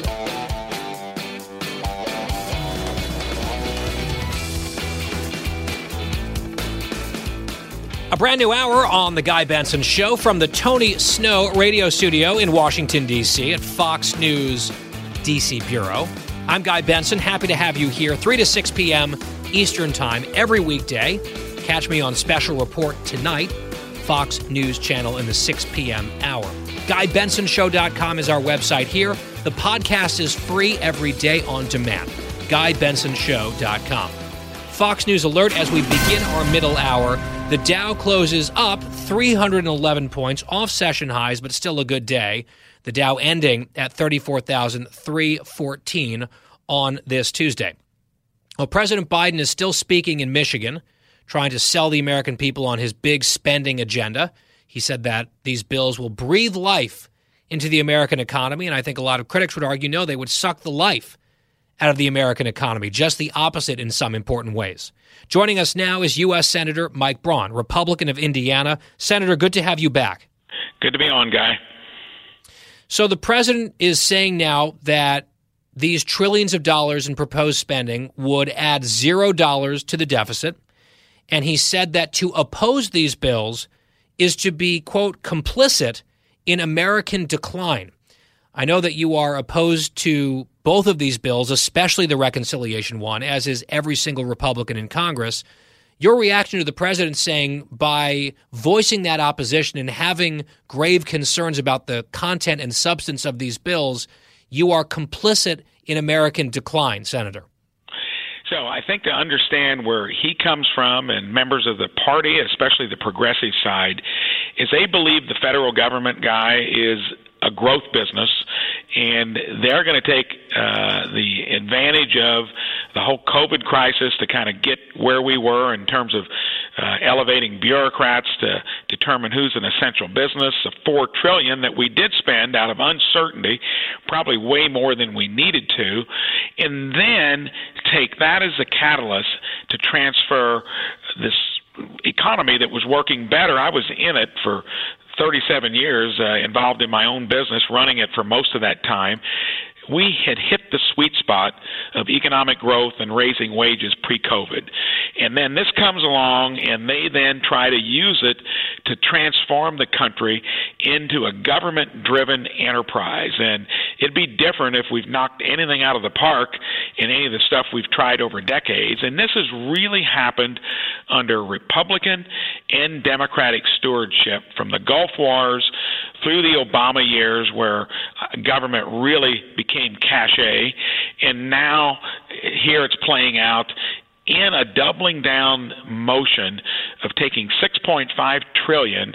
A brand new hour on The Guy Benson Show from the Tony Snow radio studio in Washington, D.C. at Fox News DC Bureau. I'm Guy Benson. Happy to have you here, 3 to 6 p.m. Eastern Time every weekday. Catch me on Special Report tonight, Fox News Channel in the 6 p.m. hour. GuyBensonShow.com is our website here. The podcast is free every day on demand. GuyBensonShow.com. Fox News alert as we begin our middle hour. The Dow closes up 311 points off session highs, but still a good day. The Dow ending at 34,314 on this Tuesday. Well, President Biden is still speaking in Michigan, trying to sell the American people on his big spending agenda. He said that these bills will breathe life into the American economy, and I think a lot of critics would argue no, they would suck the life out of the American economy, just the opposite in some important ways. Joining us now is U.S. Senator Mike Braun, Republican of Indiana. Senator, good to have you back. Good to be on, Guy. So the president is saying now that these trillions of dollars in proposed spending would add zero dollars to the deficit. And he said that to oppose these bills is to be, quote, complicit in American decline. I know that you are opposed to both of these bills, especially the reconciliation one, as is every single Republican in Congress. your reaction to the president saying by voicing that opposition and having grave concerns about the content and substance of these bills, you are complicit in American decline, Senator. So I think to understand where he comes from and members of the party, especially the progressive side, is they believe the federal government guy is a growth business, and they're going to take uh, the advantage of the whole COVID crisis to kind of get where we were in terms of uh, elevating bureaucrats to determine who's an essential business. The four trillion that we did spend out of uncertainty, probably way more than we needed to, and then take that as a catalyst to transfer this economy that was working better. I was in it for 37 years uh, involved in my own business, running it for most of that time we had hit the sweet spot of economic growth and raising wages pre COVID. And then this comes along, and they then try to use it to transform the country into a government driven enterprise. And it'd be different if we've knocked anything out of the park in any of the stuff we've tried over decades. And this has really happened under Republican and Democratic stewardship from the Gulf Wars through the Obama years, where uh, government really became cachet, and now here it's playing out in a doubling down motion of taking 6.5 trillion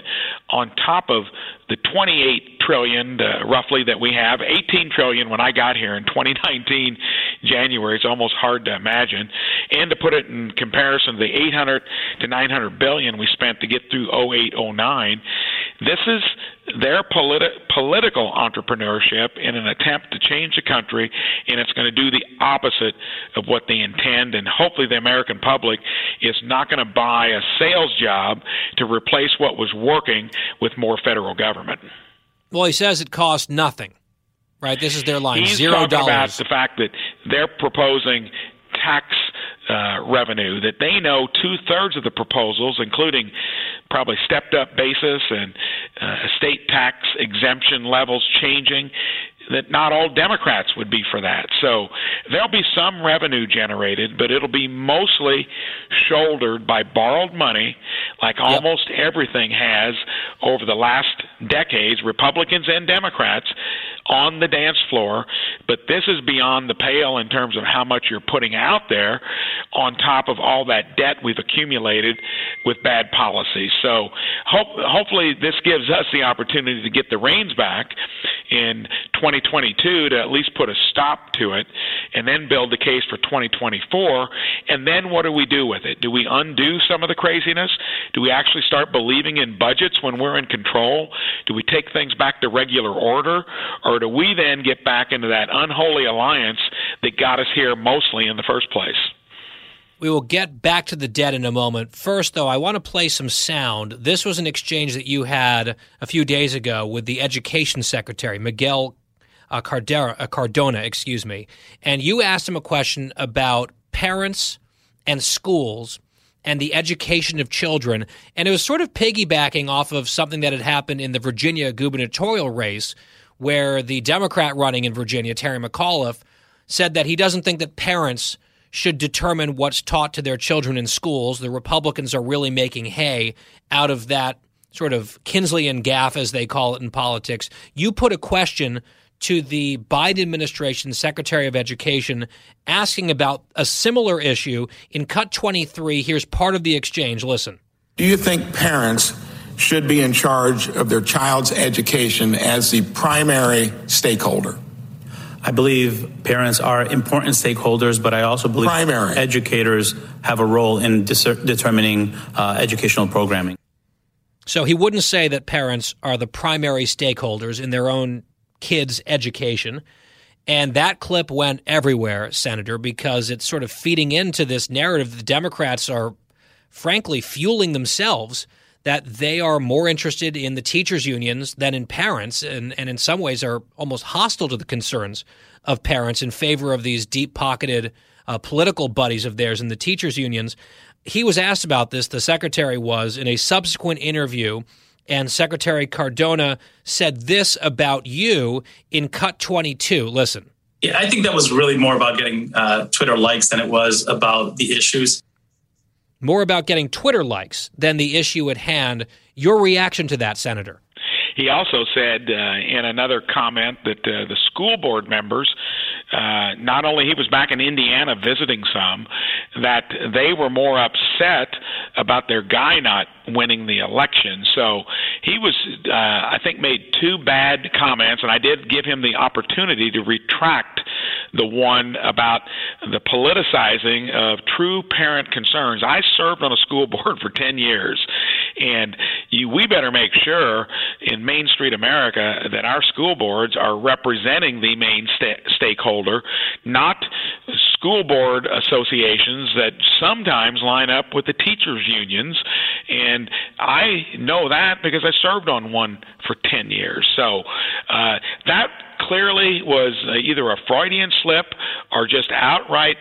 on top of the 28 trillion uh, roughly that we have. 18 trillion when I got here in 2019 January it's almost hard to imagine. And to put it in comparison to the 800 to 900 billion we spent to get through 0809 this is their politi- political entrepreneurship in an attempt to change the country, and it's going to do the opposite of what they intend. And hopefully, the American public is not going to buy a sales job to replace what was working with more federal government. Well, he says it costs nothing. Right, this is their line. He's Zero talking dollars. about the fact that they're proposing tax uh, revenue that they know two thirds of the proposals, including probably stepped up basis and uh, estate tax exemption levels changing, that not all Democrats would be for that. So there'll be some revenue generated, but it'll be mostly shouldered by borrowed money, like yep. almost everything has over the last decades, Republicans and Democrats on the dance floor, but this is beyond the pale in terms of how much you're putting out there on top of all that debt we've accumulated with bad policies. So hope, hopefully this gives us the opportunity to get the reins back in 2022 to at least put a stop to it and then build the case for 2024. And then what do we do with it? Do we undo some of the craziness? Do we actually start believing in budgets when we're in control? Do we take things back to regular order? Or do we then get back into that unholy alliance that got us here mostly in the first place? We will get back to the dead in a moment. First, though, I want to play some sound. This was an exchange that you had a few days ago with the Education Secretary, Miguel uh, Cardera, uh, Cardona, excuse me, and you asked him a question about parents and schools and the education of children, and it was sort of piggybacking off of something that had happened in the Virginia gubernatorial race, where the Democrat running in Virginia, Terry McAuliffe, said that he doesn't think that parents should determine what's taught to their children in schools. The Republicans are really making hay out of that sort of Kinsleyan gaffe, as they call it in politics. You put a question to the Biden administration Secretary of Education asking about a similar issue. In Cut 23, here's part of the exchange. Listen. Do you think parents should be in charge of their child's education as the primary stakeholder? I believe parents are important stakeholders, but I also believe Primary. educators have a role in dis- determining uh, educational programming. So he wouldn't say that parents are the primary stakeholders in their own kids' education. And that clip went everywhere, Senator, because it's sort of feeding into this narrative the Democrats are, frankly, fueling themselves that they are more interested in the teachers' unions than in parents, and, and in some ways are almost hostile to the concerns of parents in favor of these deep pocketed uh, political buddies of theirs in the teachers' unions. He was asked about this, the secretary was, in a subsequent interview. And Secretary Cardona said this about you in Cut 22. Listen. Yeah, I think that was really more about getting uh, Twitter likes than it was about the issues. More about getting Twitter likes than the issue at hand. Your reaction to that, Senator? He also said uh, in another comment that uh, the school board members, uh, not only he was back in Indiana visiting some, that they were more upset about their guy not winning the election. So he was, uh, I think, made two bad comments, and I did give him the opportunity to retract the one about the politicizing of true parent concerns. I served on a school board for 10 years, and you, we better make sure in Main Street America that our school boards are representing the main sta- stakeholder, not school board associations that sometimes line up with the teachers unions and I know that because I served on one for 10 years. So uh, that clearly was either a Freudian slip or just outright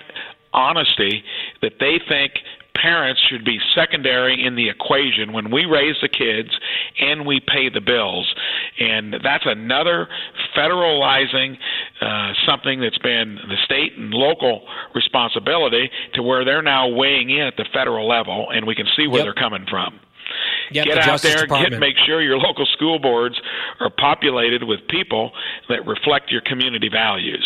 honesty that they think parents should be secondary in the equation when we raise the kids and we pay the bills. And that's another federalizing uh, something that's been the state and local responsibility to where they're now weighing in at the federal level, and we can see where yep. they're coming from. Yep, get the out there, Department. get make sure your local school boards are populated with people that reflect your community values.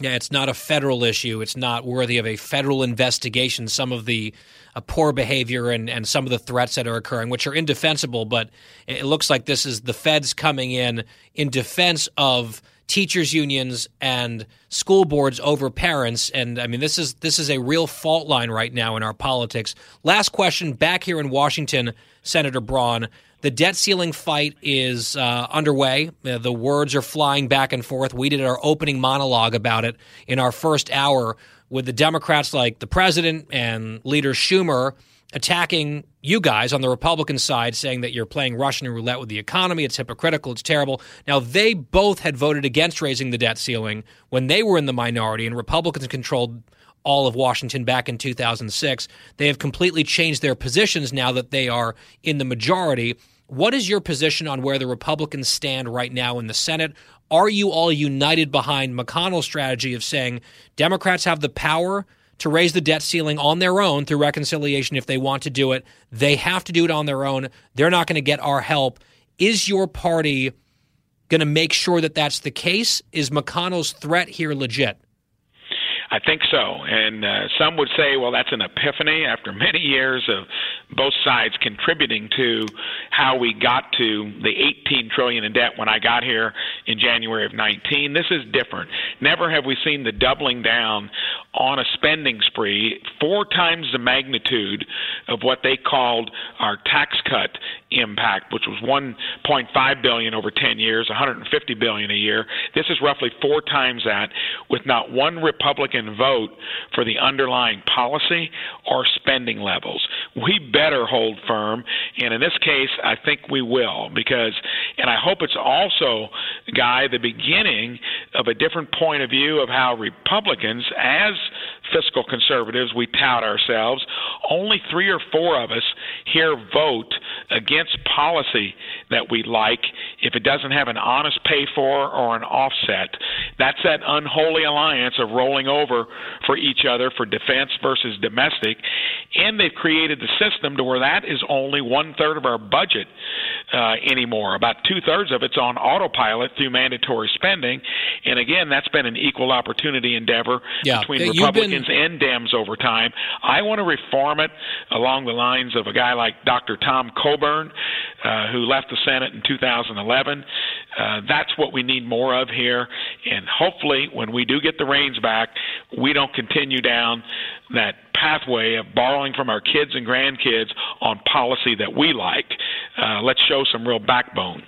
Yeah, it's not a federal issue. It's not worthy of a federal investigation. Some of the uh, poor behavior and, and some of the threats that are occurring, which are indefensible, but it looks like this is the feds coming in in defense of teachers unions and school boards over parents and i mean this is this is a real fault line right now in our politics last question back here in washington senator braun the debt ceiling fight is uh, underway. Uh, the words are flying back and forth. We did our opening monologue about it in our first hour with the Democrats like the president and leader Schumer attacking you guys on the Republican side, saying that you're playing Russian roulette with the economy. It's hypocritical. It's terrible. Now, they both had voted against raising the debt ceiling when they were in the minority, and Republicans controlled all of Washington back in 2006. They have completely changed their positions now that they are in the majority. What is your position on where the Republicans stand right now in the Senate? Are you all united behind McConnell's strategy of saying Democrats have the power to raise the debt ceiling on their own through reconciliation if they want to do it? They have to do it on their own. They're not going to get our help. Is your party going to make sure that that's the case? Is McConnell's threat here legit? I think so. And uh, some would say, well, that's an epiphany after many years of both sides contributing to how we got to the 18 trillion in debt when I got here in January of 19. This is different. Never have we seen the doubling down on a spending spree, four times the magnitude of what they called our tax cut impact, which was 1.5 billion over 10 years, 150 billion a year. This is roughly four times that, with not one Republican vote for the underlying policy or spending levels. We better hold firm, and in this case, I think we will because, and I hope it's also, Guy, the beginning of a different point of view of how Republicans, as fiscal conservatives, we tout ourselves. Only three or four of us here vote against policy that we like if it doesn't have an honest pay for or an offset. That's that unholy alliance of rolling over for each other for defense versus domestic. And they've created the system to where that is only one third of our budget uh, anymore. About two thirds of it's on autopilot through mandatory spending. And again, that's been an equal opportunity endeavor yeah. between Republicans been... and Dems over time. I want to reform it along the lines of a guy like Dr. Tom Coburn, uh, who left the Senate in 2011. Uh, that's what we need more of here. And hopefully, when we do get the reins back, we don't continue down that pathway of borrowing from our kids and grandkids on policy that we like. Uh, let's show some real backbone.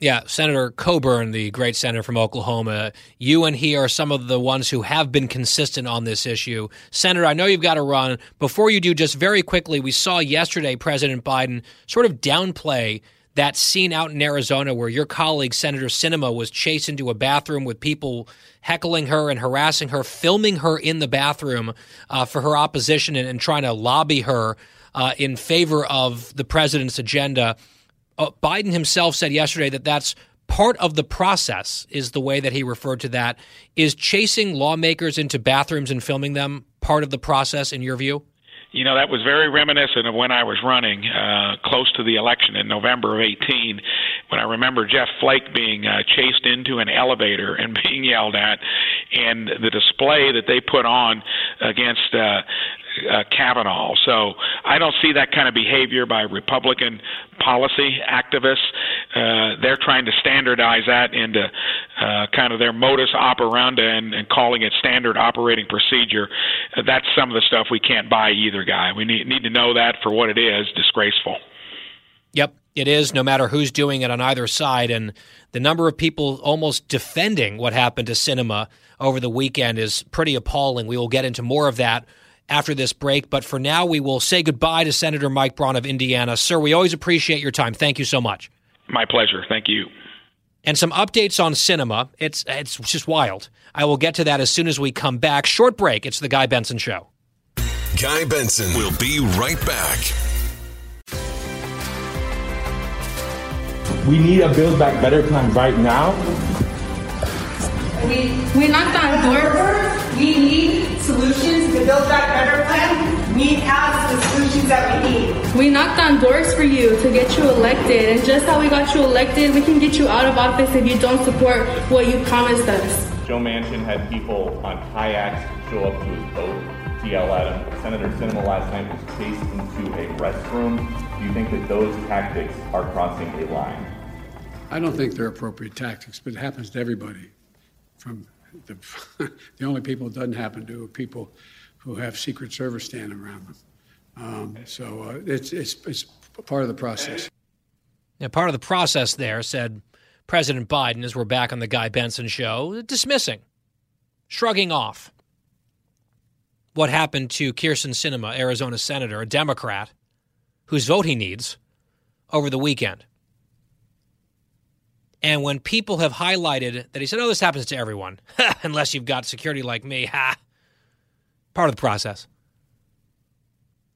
Yeah, Senator Coburn, the great senator from Oklahoma, you and he are some of the ones who have been consistent on this issue. Senator, I know you've got to run. Before you do, just very quickly, we saw yesterday President Biden sort of downplay that scene out in Arizona where your colleague, Senator Sinema, was chased into a bathroom with people heckling her and harassing her, filming her in the bathroom uh, for her opposition and, and, trying to lobby her uh, in favor of the president's agenda. Uh, Biden himself said yesterday that that's part of the process, is the way that he referred to that. Is chasing lawmakers into bathrooms and filming them part of the process, in your view? You know, that was very reminiscent of when I was running uh, close to the election in November of 18, when I remember Jeff Flake being uh, chased into an elevator and being yelled at, and the display that they put on against uh, uh, Kavanaugh. So I don't see that kind of behavior by Republican policy activists. Uh, they're trying to standardize that into uh, kind of their modus operandi and, and calling it standard operating procedure. Uh, that's some of the stuff we can't buy either, guy. We need, need to know that for what it is disgraceful. Yep, it is, no matter who's doing it on either side. And the number of people almost defending what happened to Sinema over the weekend is pretty appalling. We will get into more of that after this break. But for now, we will say goodbye to Senator Mike Braun of Indiana. Sir, we always appreciate your time. Thank you so much. My pleasure. Thank you. And some updates on Sinema. It's it's just wild. I will get to that as soon as we come back. Short break. It's the Guy Benson Show. Guy Benson will be right back. We need a Build Back Better plan right now. We, we knocked on doors. We need solutions. The Build Back Better plan, we have the solutions that we need. We knocked on doors for you to get you elected. And just how we got you elected, we can get you out of office if you don't support what you promised us. Joe Manchin had people on kayaks show up to his boat to yell at him. Senator Sinema last night was chased into a restroom. Do you think that those tactics are crossing a line? I don't think they're appropriate tactics, but it happens to everybody. From the, the only people it doesn't happen to are people who have Secret Service standing around them. Um, so uh, it's, it's, it's part of the process. Now, part of the process there said President Biden, as we're back on the Guy Benson show, dismissing, shrugging off what happened to Kyrsten Sinema, Arizona senator, a Democrat, whose vote he needs over the weekend. And when people have highlighted that he said, oh, this happens to everyone, unless you've got security like me, ha, part of the process.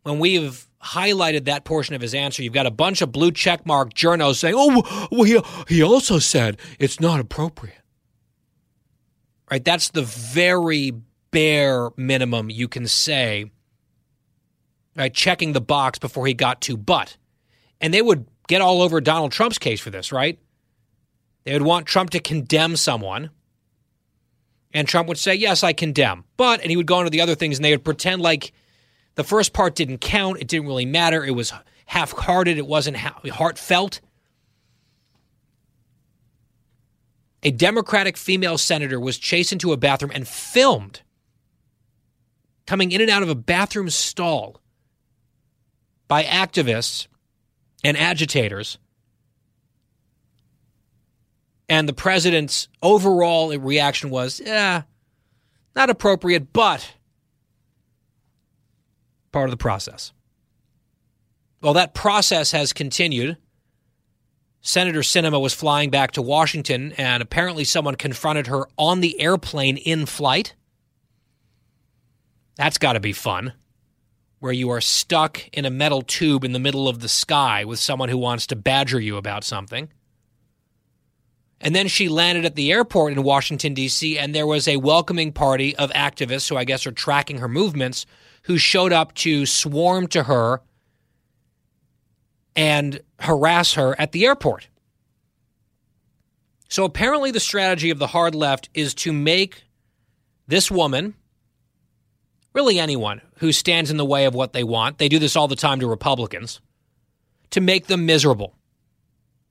When we've highlighted that portion of his answer, you've got a bunch of blue checkmark journos saying, oh, well, he, he also said it's not appropriate. Right? That's the very bare minimum you can say, right? Checking the box before he got to but. And they would get all over Donald Trump's case for this, right? They would want Trump to condemn someone. And Trump would say, Yes, I condemn. But, and he would go into the other things and they would pretend like the first part didn't count. It didn't really matter. It was half hearted. It wasn't heartfelt. A Democratic female senator was chased into a bathroom and filmed coming in and out of a bathroom stall by activists and agitators and the president's overall reaction was, yeah, not appropriate, but part of the process. Well, that process has continued. Senator Sinema was flying back to Washington, and apparently someone confronted her on the airplane in flight. That's got to be fun, where you are stuck in a metal tube in the middle of the sky with someone who wants to badger you about something. And then she landed at the airport in Washington, D.C., and there was a welcoming party of activists who I guess are tracking her movements who showed up to swarm to her and harass her at the airport. So apparently, the strategy of the hard left is to make this woman, really anyone who stands in the way of what they want, they do this all the time to Republicans, to make them miserable,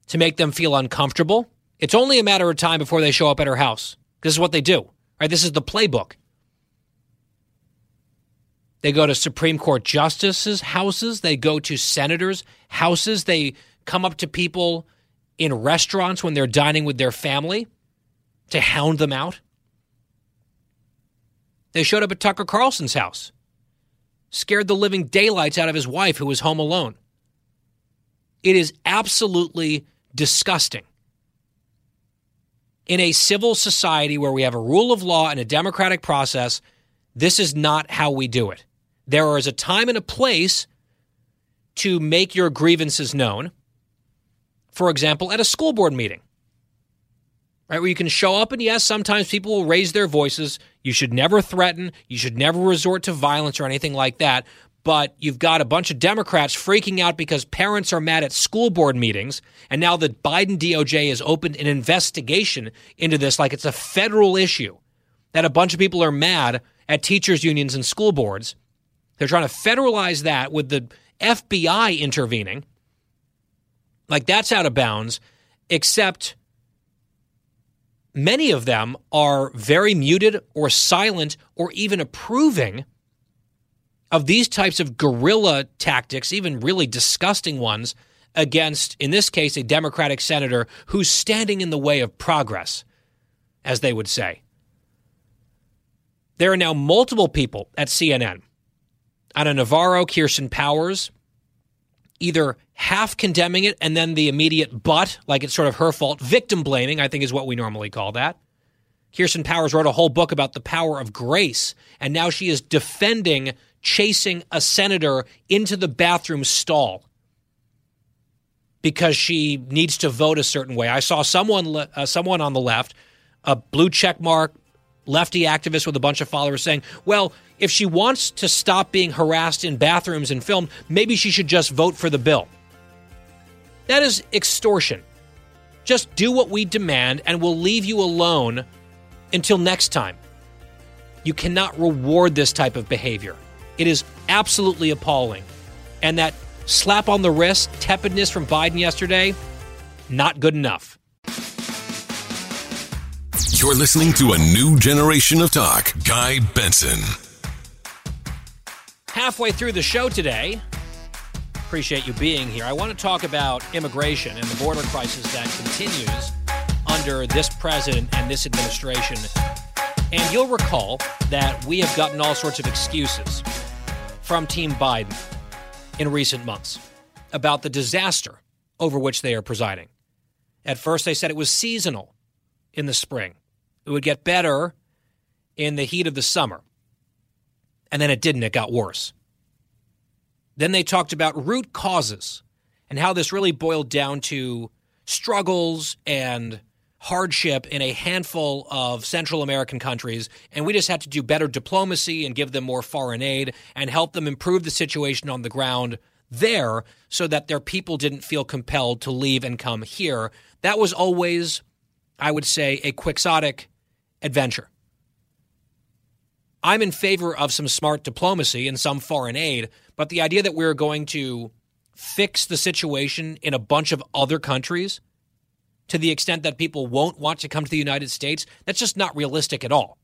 to make them feel uncomfortable it's only a matter of time before they show up at her house. This is what they do. Right? This is the playbook. They go to Supreme Court justices' houses. They go to senators' houses. They come up to people in restaurants when they're dining with their family to hound them out. They showed up at Tucker Carlson's house, scared the living daylights out of his wife who was home alone. It is absolutely disgusting in a civil society where we have a rule of law and a democratic process, this is not how we do it. There is a time and a place to make your grievances known. For example, at a school board meeting, right, where you can show up and yes, sometimes people will raise their voices. You should never threaten, you should never resort to violence or anything like that. But you've got a bunch of Democrats freaking out because parents are mad at school board meetings. And now the Biden DOJ has opened an investigation into this like it's a federal issue that a bunch of people are mad at teachers' unions and school boards. They're trying to federalize that with the FBI intervening. Like that's out of bounds, except many of them are very muted or silent or even approving of these types of guerrilla tactics, even really disgusting ones, against, in this case, a Democratic senator who's standing in the way of progress, as they would say. There are now multiple people at CNN, Ana Navarro, Kirsten Powers, either half condemning it and then the immediate but, like it's sort of her fault, victim blaming, I think is what we normally call that. Kirsten Powers wrote a whole book about the power of grace, and now she is defending chasing a senator into the bathroom stall because she needs to vote a certain way. I saw someone uh, someone on the left, a blue check mark lefty activist with a bunch of followers saying, "Well, if she wants to stop being harassed in bathrooms and filmed, maybe she should just vote for the bill." That is extortion. Just do what we demand and we'll leave you alone until next time. You cannot reward this type of behavior. It is absolutely appalling. And that slap on the wrist, tepidness from Biden yesterday, not good enough. You're listening to a new generation of talk. Guy Benson. Halfway through the show today, appreciate you being here. I want to talk about immigration and the border crisis that continues under this president and this administration. And you'll recall that we have gotten all sorts of excuses from Team Biden in recent months about the disaster over which they are presiding. At first, they said it was seasonal in the spring, it would get better in the heat of the summer. And then it didn't, it got worse. Then they talked about root causes and how this really boiled down to struggles and hardship in a handful of Central American countries, and we just had to do better diplomacy and give them more foreign aid and help them improve the situation on the ground there so that their people didn't feel compelled to leave and come here. That was always, I would say, a quixotic adventure. I'm in favor of some smart diplomacy and some foreign aid, but the idea that we're going to fix the situation in a bunch of other countries to the extent that people won't want to come to the United States, that's just not realistic at all.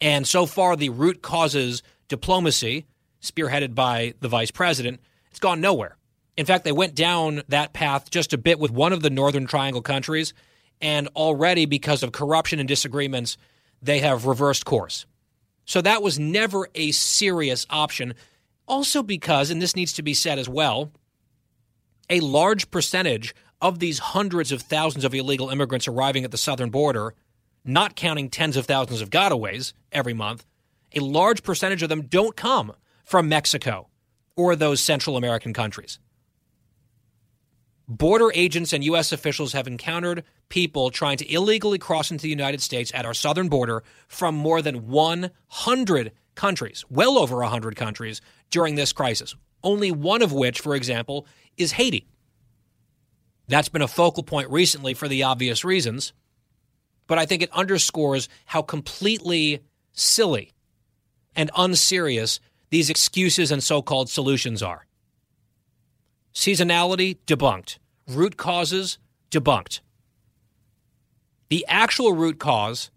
And so far, the root causes diplomacy, spearheaded by the vice president, it's gone nowhere. In fact, they went down that path just a bit with one of the Northern Triangle countries, and already because of corruption and disagreements, they have reversed course. So that was never a serious option. Also, because, and this needs to be said as well, a large percentage of these hundreds of thousands of illegal immigrants arriving at the southern border, not counting tens of thousands of gotaways every month, a large percentage of them don't come from Mexico or those Central American countries. Border agents and U.S. officials have encountered people trying to illegally cross into the United States at our southern border from more than 100 countries, well over 100 countries, during this crisis. Only one of which, for example, is Haiti. That's been a focal point recently for the obvious reasons, but I think it underscores how completely silly and unserious these excuses and so called solutions are. Seasonality, debunked. Root causes, debunked. The actual root cause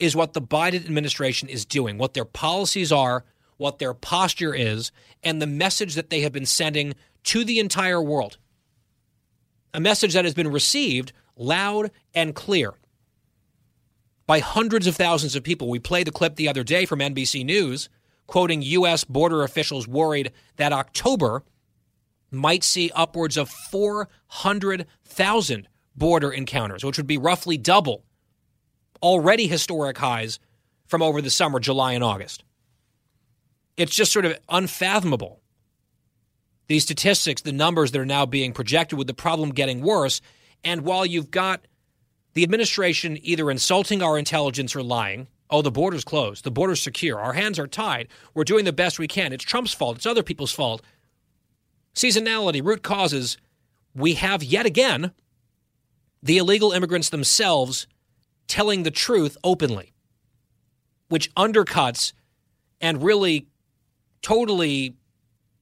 is what the Biden administration is doing, what their policies are, what their posture is, and the message that they have been sending to the entire world a message that has been received loud and clear by hundreds of thousands of people. We played the clip the other day from NBC News quoting U.S. border officials worried that October might see upwards of 400,000 border encounters, which would be roughly double already historic highs from over the summer, July and August. It's just sort of unfathomable these statistics, the numbers that are now being projected, with the problem getting worse. And while you've got the administration either insulting our intelligence or lying Oh, the border's closed. The border's secure. Our hands are tied. We're doing the best we can. It's Trump's fault. It's other people's fault. Seasonality, root causes. We have yet again the illegal immigrants themselves telling the truth openly, which undercuts and really totally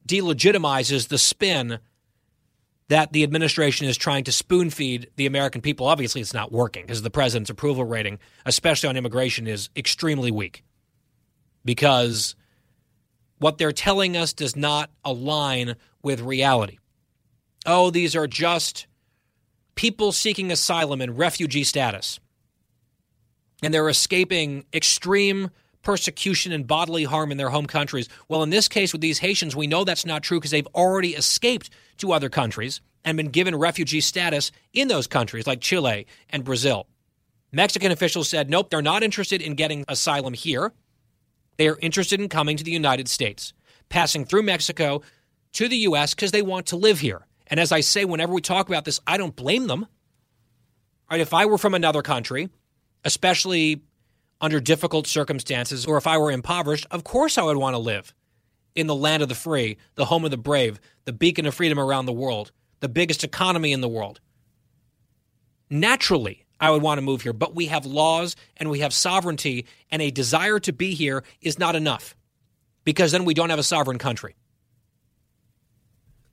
delegitimizes the spin that the administration is trying to spoon feed the American people. Obviously, it's not working because the president's approval rating, especially on immigration, is extremely weak because what they're telling us does not align with reality. Oh, these are just people seeking asylum and refugee status. And they're escaping extreme persecution and bodily harm in their home countries. Well, in this case with these Haitians, we know that's not true because they've already escaped to other countries and been given refugee status in those countries like Chile and Brazil. Mexican officials said, nope, they're not interested in getting asylum here. They are interested in coming to the United States, passing through Mexico to the U.S. because they want to live here. And as I say, whenever we talk about this, I don't blame them. Right? If I were from another country, especially under difficult circumstances, or if I were impoverished, of course I would want to live in the land of the free, the home of the brave, the beacon of freedom around the world, the biggest economy in the world. Naturally, I would want to move here, but we have laws and we have sovereignty, and a desire to be here is not enough because then we don't have a sovereign country.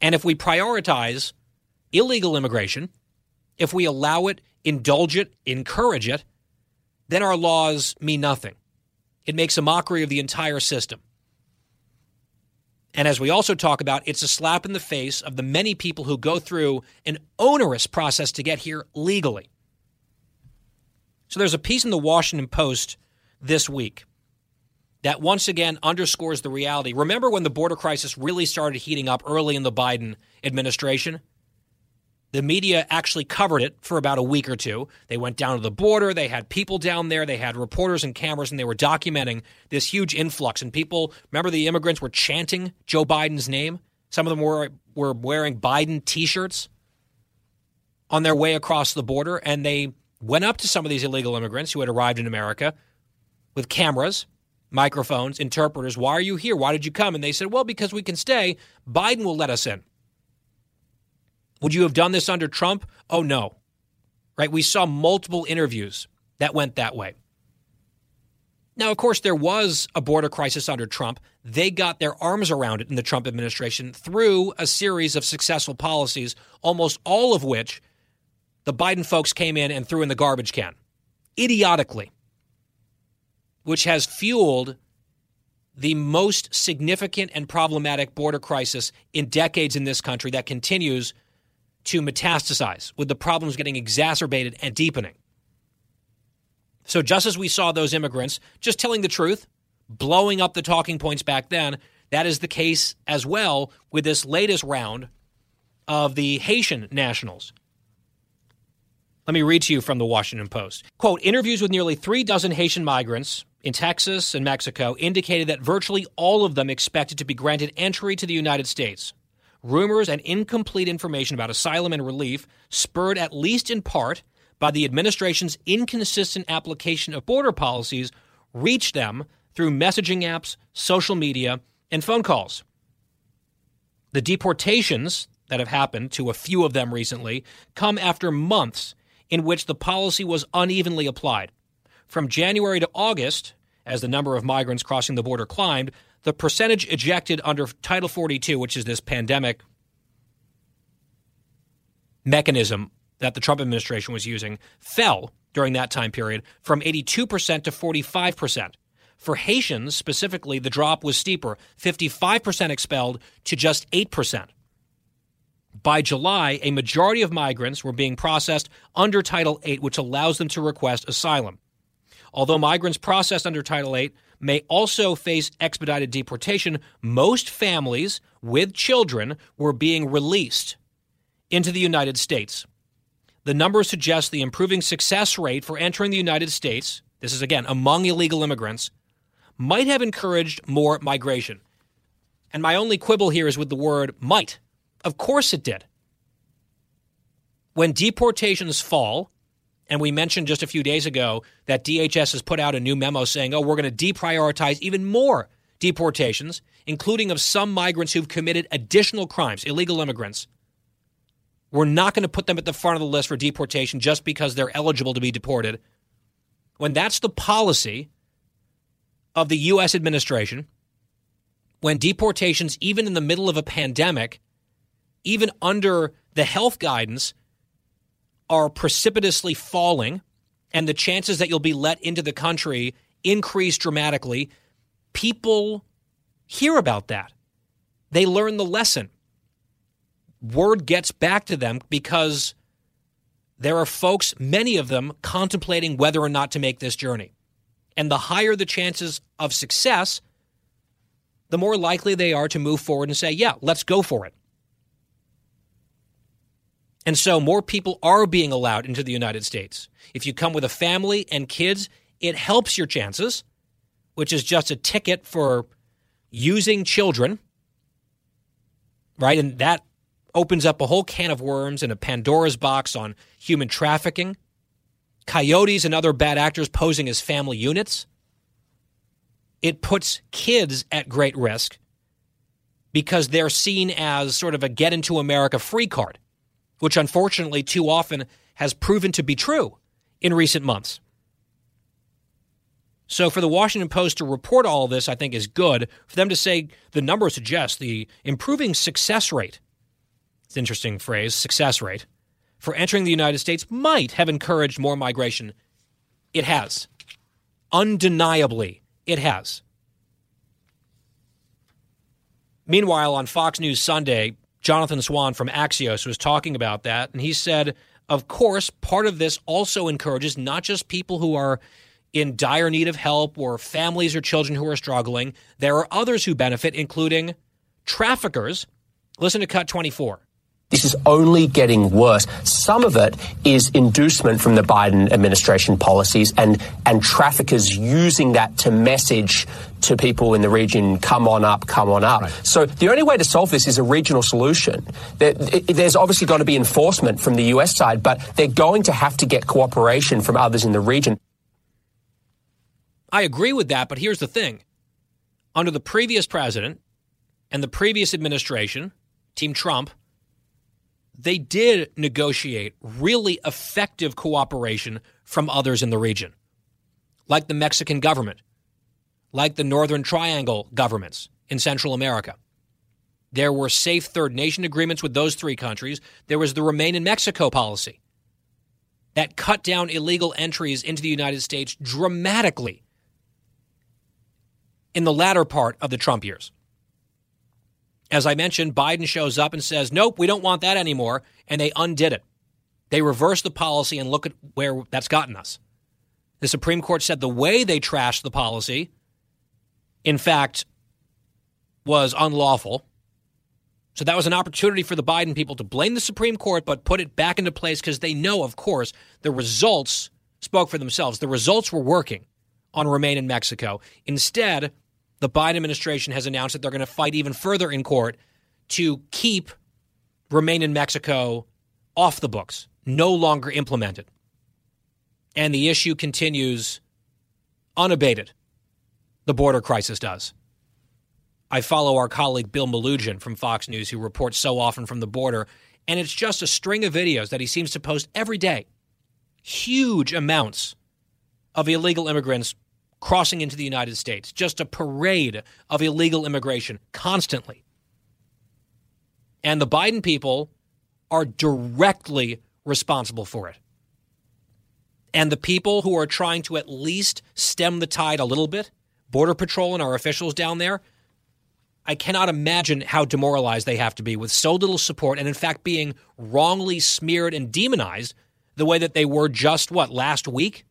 And if we prioritize illegal immigration, if we allow it, indulge it, encourage it, then our laws mean nothing. It makes a mockery of the entire system. And as we also talk about, it's a slap in the face of the many people who go through an onerous process to get here legally. So there's a piece in the Washington Post this week that once again underscores the reality. Remember when the border crisis really started heating up early in the Biden administration? The media actually covered it for about a week or two. They went down to the border. They had people down there. They had reporters and cameras, and they were documenting this huge influx. And people, remember, the immigrants were chanting Joe Biden's name. Some of them were were wearing Biden T-shirts on their way across the border, and they went up to some of these illegal immigrants who had arrived in America with cameras, microphones, interpreters. Why are you here? Why did you come? And they said, "Well, because we can stay. Biden will let us in." Would you have done this under Trump? Oh, no. Right? We saw multiple interviews that went that way. Now, of course, there was a border crisis under Trump. They got their arms around it in the Trump administration through a series of successful policies, almost all of which the Biden folks came in and threw in the garbage can, idiotically, which has fueled the most significant and problematic border crisis in decades in this country that continues to metastasize, with the problems getting exacerbated and deepening. So, just as we saw those immigrants just telling the truth, blowing up the talking points back then, that is the case as well with this latest round of the Haitian nationals. Let me read to you from the Washington Post. Quote Interviews with nearly three dozen Haitian migrants in Texas and Mexico indicated that virtually all of them expected to be granted entry to the United States. Rumors and incomplete information about asylum and relief, spurred at least in part by the administration's inconsistent application of border policies, reached them through messaging apps, social media, and phone calls. The deportations that have happened to a few of them recently come after months in which the policy was unevenly applied. From January to August, as the number of migrants crossing the border climbed, the percentage ejected under Title 42, which is this pandemic mechanism that the Trump administration was using, fell during that time period from 82% to 45%. For Haitians specifically, the drop was steeper 55% expelled to just 8%. By July, a majority of migrants were being processed under Title 8, which allows them to request asylum. Although migrants processed under Title 8 may also face expedited deportation, most families with children were being released into the United States. The numbers suggest the improving success rate for entering the United States, this is again among illegal immigrants, might have encouraged more migration. And my only quibble here is with the word might. Of course it did. When deportations fall, And we mentioned just a few days ago that DHS has put out a new memo saying, oh, we're going to deprioritize even more deportations, including of some migrants who've committed additional crimes, illegal immigrants. We're not going to put them at the front of the list for deportation just because they're eligible to be deported. When that's the policy of the U.S. administration, when deportations, even in the middle of a pandemic, even under the health guidance, are precipitously falling and the chances that you'll be let into the country increase dramatically, people hear about that. They learn the lesson. Word gets back to them because there are folks, many of them, contemplating whether or not to make this journey. And the higher the chances of success, the more likely they are to move forward and say, yeah, let's go for it. And so more people are being allowed into the United States. If you come with a family and kids, it helps your chances, which is just a ticket for using children, right? And that opens up a whole can of worms and a Pandora's box on human trafficking, coyotes and other bad actors posing as family units. It puts kids at great risk because they're seen as sort of a get into America free card which unfortunately too often has proven to be true in recent months. So for the Washington Post to report all this, I think is good. For them to say the numbers suggest the improving success rate, it's an interesting phrase, success rate, for entering the United States might have encouraged more migration. It has. Undeniably, it has. Meanwhile, on Fox News Sunday, Jonathan Swan from Axios was talking about that, and he said, of course, part of this also encourages not just people who are in dire need of help or families or children who are struggling. There are others who benefit, including traffickers. Listen to Cut 24. This is only getting worse. Some of it is inducement from the Biden administration policies and, and traffickers using that to message to people in the region, come on up, come on up. Right. So the only way to solve this is a regional solution. there's obviously going to be enforcement from the US side, but they're going to have to get cooperation from others in the region. I agree with that, but here's the thing. Under the previous president and the previous administration, Team Trump, they did negotiate really effective cooperation from others in the region, like the Mexican government, like the Northern Triangle governments in Central America. There were safe third nation agreements with those three countries. There was the Remain in Mexico policy that cut down illegal entries into the United States dramatically in the latter part of the Trump years. As I mentioned, Biden shows up and says, nope, we don't want that anymore. And they undid it. They reversed the policy and look at where that's gotten us. The Supreme Court said the way they trashed the policy, in fact, was unlawful. So that was an opportunity for the Biden people to blame the Supreme Court, but put it back into place because they know, of course, the results spoke for themselves. The results were working on Remain in Mexico. Instead, the Biden administration has announced that they're going to fight even further in court to keep Remain in Mexico off the books, no longer implemented. And the issue continues unabated. The border crisis does. I follow our colleague Bill Melugin from Fox News, who reports so often from the border, and it's just a string of videos that he seems to post every day. Huge amounts of illegal immigrants crossing into the United States, just a parade of illegal immigration constantly. And the Biden people are directly responsible for it. And the people who are trying to at least stem the tide a little bit, Border Patrol and our officials down there, I cannot imagine how demoralized they have to be with so little support and, in fact, being wrongly smeared and demonized the way that they were just, what, last week?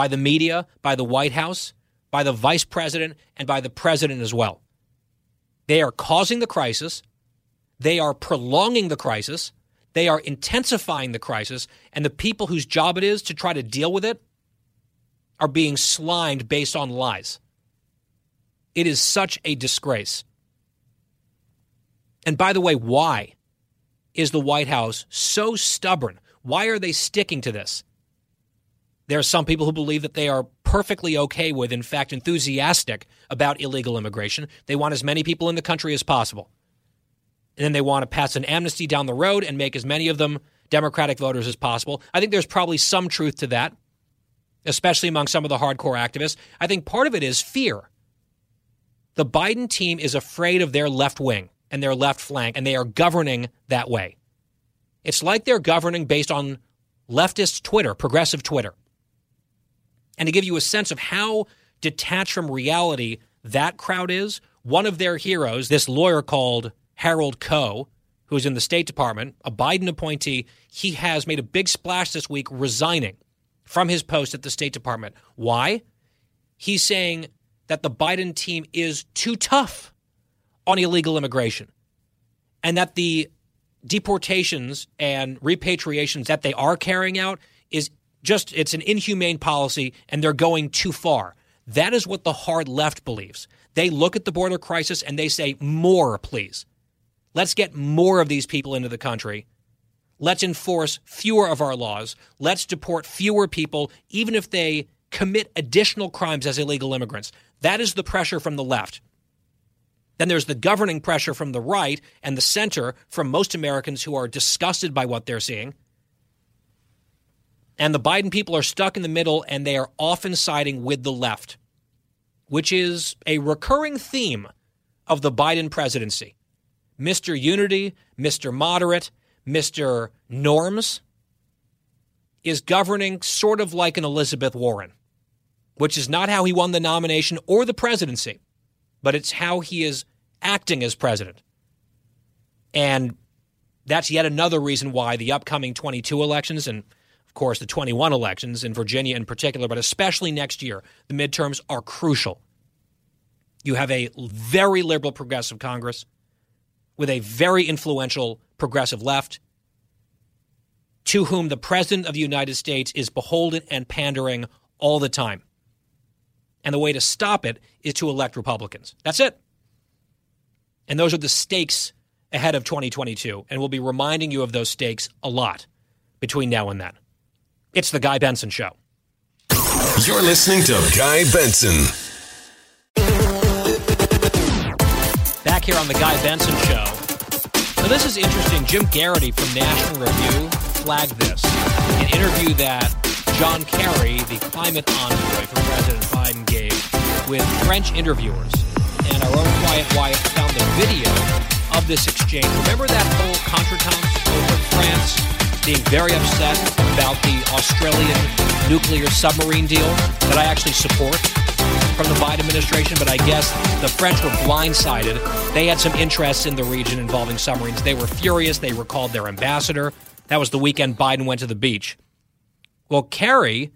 By the media, by the White House, by the vice president, and by the president as well. They are causing the crisis. They are prolonging the crisis. They are intensifying the crisis. And the people whose job it is to try to deal with it are being slimed based on lies. It is such a disgrace. And by the way, why is the White House so stubborn? Why are they sticking to this? There are some people who believe that they are perfectly okay with, in fact, enthusiastic about illegal immigration. They want as many people in the country as possible. And then they want to pass an amnesty down the road and make as many of them Democratic voters as possible. I think there's probably some truth to that, especially among some of the hardcore activists. I think part of it is fear. The Biden team is afraid of their left wing and their left flank, and they are governing that way. It's like they're governing based on leftist Twitter, progressive Twitter. And to give you a sense of how detached from reality that crowd is, one of their heroes, this lawyer called Harold Koh, who's in the State Department, a Biden appointee, he has made a big splash this week resigning from his post at the State Department. Why? He's saying that the Biden team is too tough on illegal immigration and that the deportations and repatriations that they are carrying out is just it's an inhumane policy and they're going too far. That is what the hard left believes. They look at the border crisis and they say more, please. Let's get more of these people into the country. Let's enforce fewer of our laws. Let's deport fewer people even if they commit additional crimes as illegal immigrants. That is the pressure from the left. Then there's the governing pressure from the right and the center from most Americans who are disgusted by what they're seeing. And the Biden people are stuck in the middle and they are often siding with the left, which is a recurring theme of the Biden presidency. Mr. Unity, Mr. Moderate, Mr. Norms is governing sort of like an Elizabeth Warren, which is not how he won the nomination or the presidency, but it's how he is acting as president. And that's yet another reason why the upcoming 22 elections and, of course, the 21 elections in Virginia in particular, but especially next year, the midterms are crucial. You have a very liberal progressive Congress with a very influential progressive left to whom the President of the United States is beholden and pandering all the time. And the way to stop it is to elect Republicans. That's it. And those are the stakes ahead of 2022. And we'll be reminding you of those stakes a lot between now and then. It's the Guy Benson Show. You're listening to Guy Benson. Back here on the Guy Benson Show. Now, this is interesting. Jim Geraghty from National Review flagged this. An interview that John Kerry, the climate envoy for President Biden, gave with French interviewers. And our own Quiet Wyatt found the video of this exchange. Remember that whole contretemps over France being very upset about the Australian nuclear submarine deal that I actually support from the Biden administration, but I guess the French were blindsided. They had some interests in the region involving submarines. They were furious. They recalled their ambassador. That was the weekend Biden went to the beach. Well, Kerry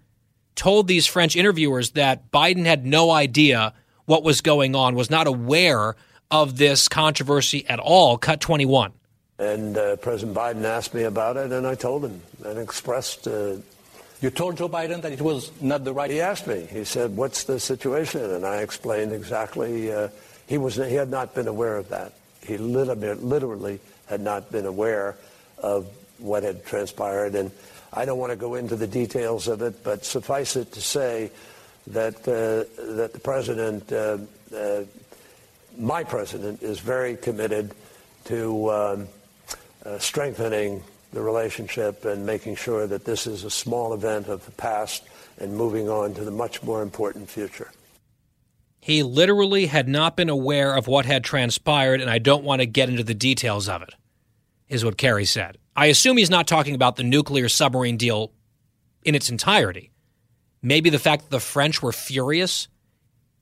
told these French interviewers that Biden had no idea what was going on, was not aware of this controversy at all. Cut 21. And uh, President Biden asked me about it, and I told him and expressed. Uh, you told Joe Biden that it was not the right. He asked me. He said, "What's the situation?" And I explained exactly. Uh, he was. He had not been aware of that. He literally, literally had not been aware of what had transpired. And I don't want to go into the details of it, but suffice it to say that uh, that the president, uh, uh, my president, is very committed to. Um, uh, strengthening the relationship and making sure that this is a small event of the past and moving on to the much more important future. He literally had not been aware of what had transpired, and I don't want to get into the details of it, is what Kerry said. I assume he's not talking about the nuclear submarine deal in its entirety. Maybe the fact that the French were furious.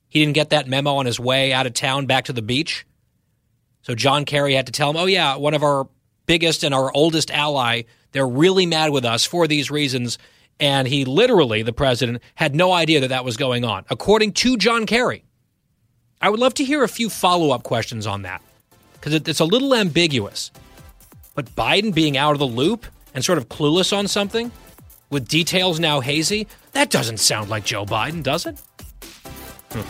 He didn't get that memo on his way out of town back to the beach. So John Kerry had to tell him, oh, yeah, one of our biggest and our oldest ally. They're really mad with us for these reasons. And he literally, the president, had no idea that that was going on, according to John Kerry. I would love to hear a few follow up questions on that because it's a little ambiguous. But Biden being out of the loop and sort of clueless on something with details now hazy, that doesn't sound like Joe Biden, does it? Hmm.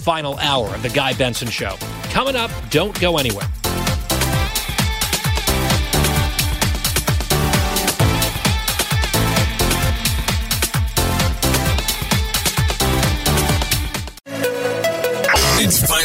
Final hour of the Guy Benson Show. Coming up, don't go anywhere.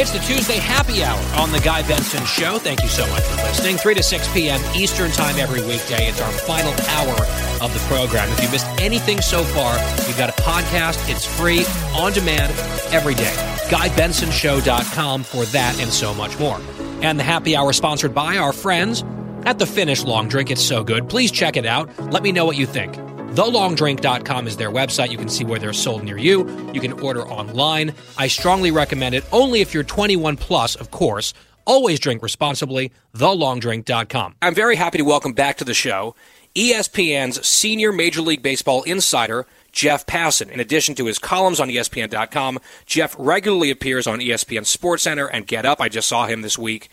It's the Tuesday happy hour on the Guy Benson Show. Thank you so much for listening. 3 to 6 p.m. Eastern Time every weekday. It's our final hour of the program. If you missed anything so far, we've got a podcast. It's free, on demand, every day. GuyBensonShow.com for that and so much more. And the happy hour sponsored by our friends at the Finnish Long Drink. It's so good. Please check it out. Let me know what you think. TheLongDrink.com is their website. You can see where they're sold near you. You can order online. I strongly recommend it, only if you're 21 plus, of course. Always drink responsibly. TheLongDrink.com. I'm very happy to welcome back to the show ESPN's senior Major League Baseball insider, Jeff Passan. In addition to his columns on ESPN.com, Jeff regularly appears on ESPN SportsCenter and Get Up. I just saw him this week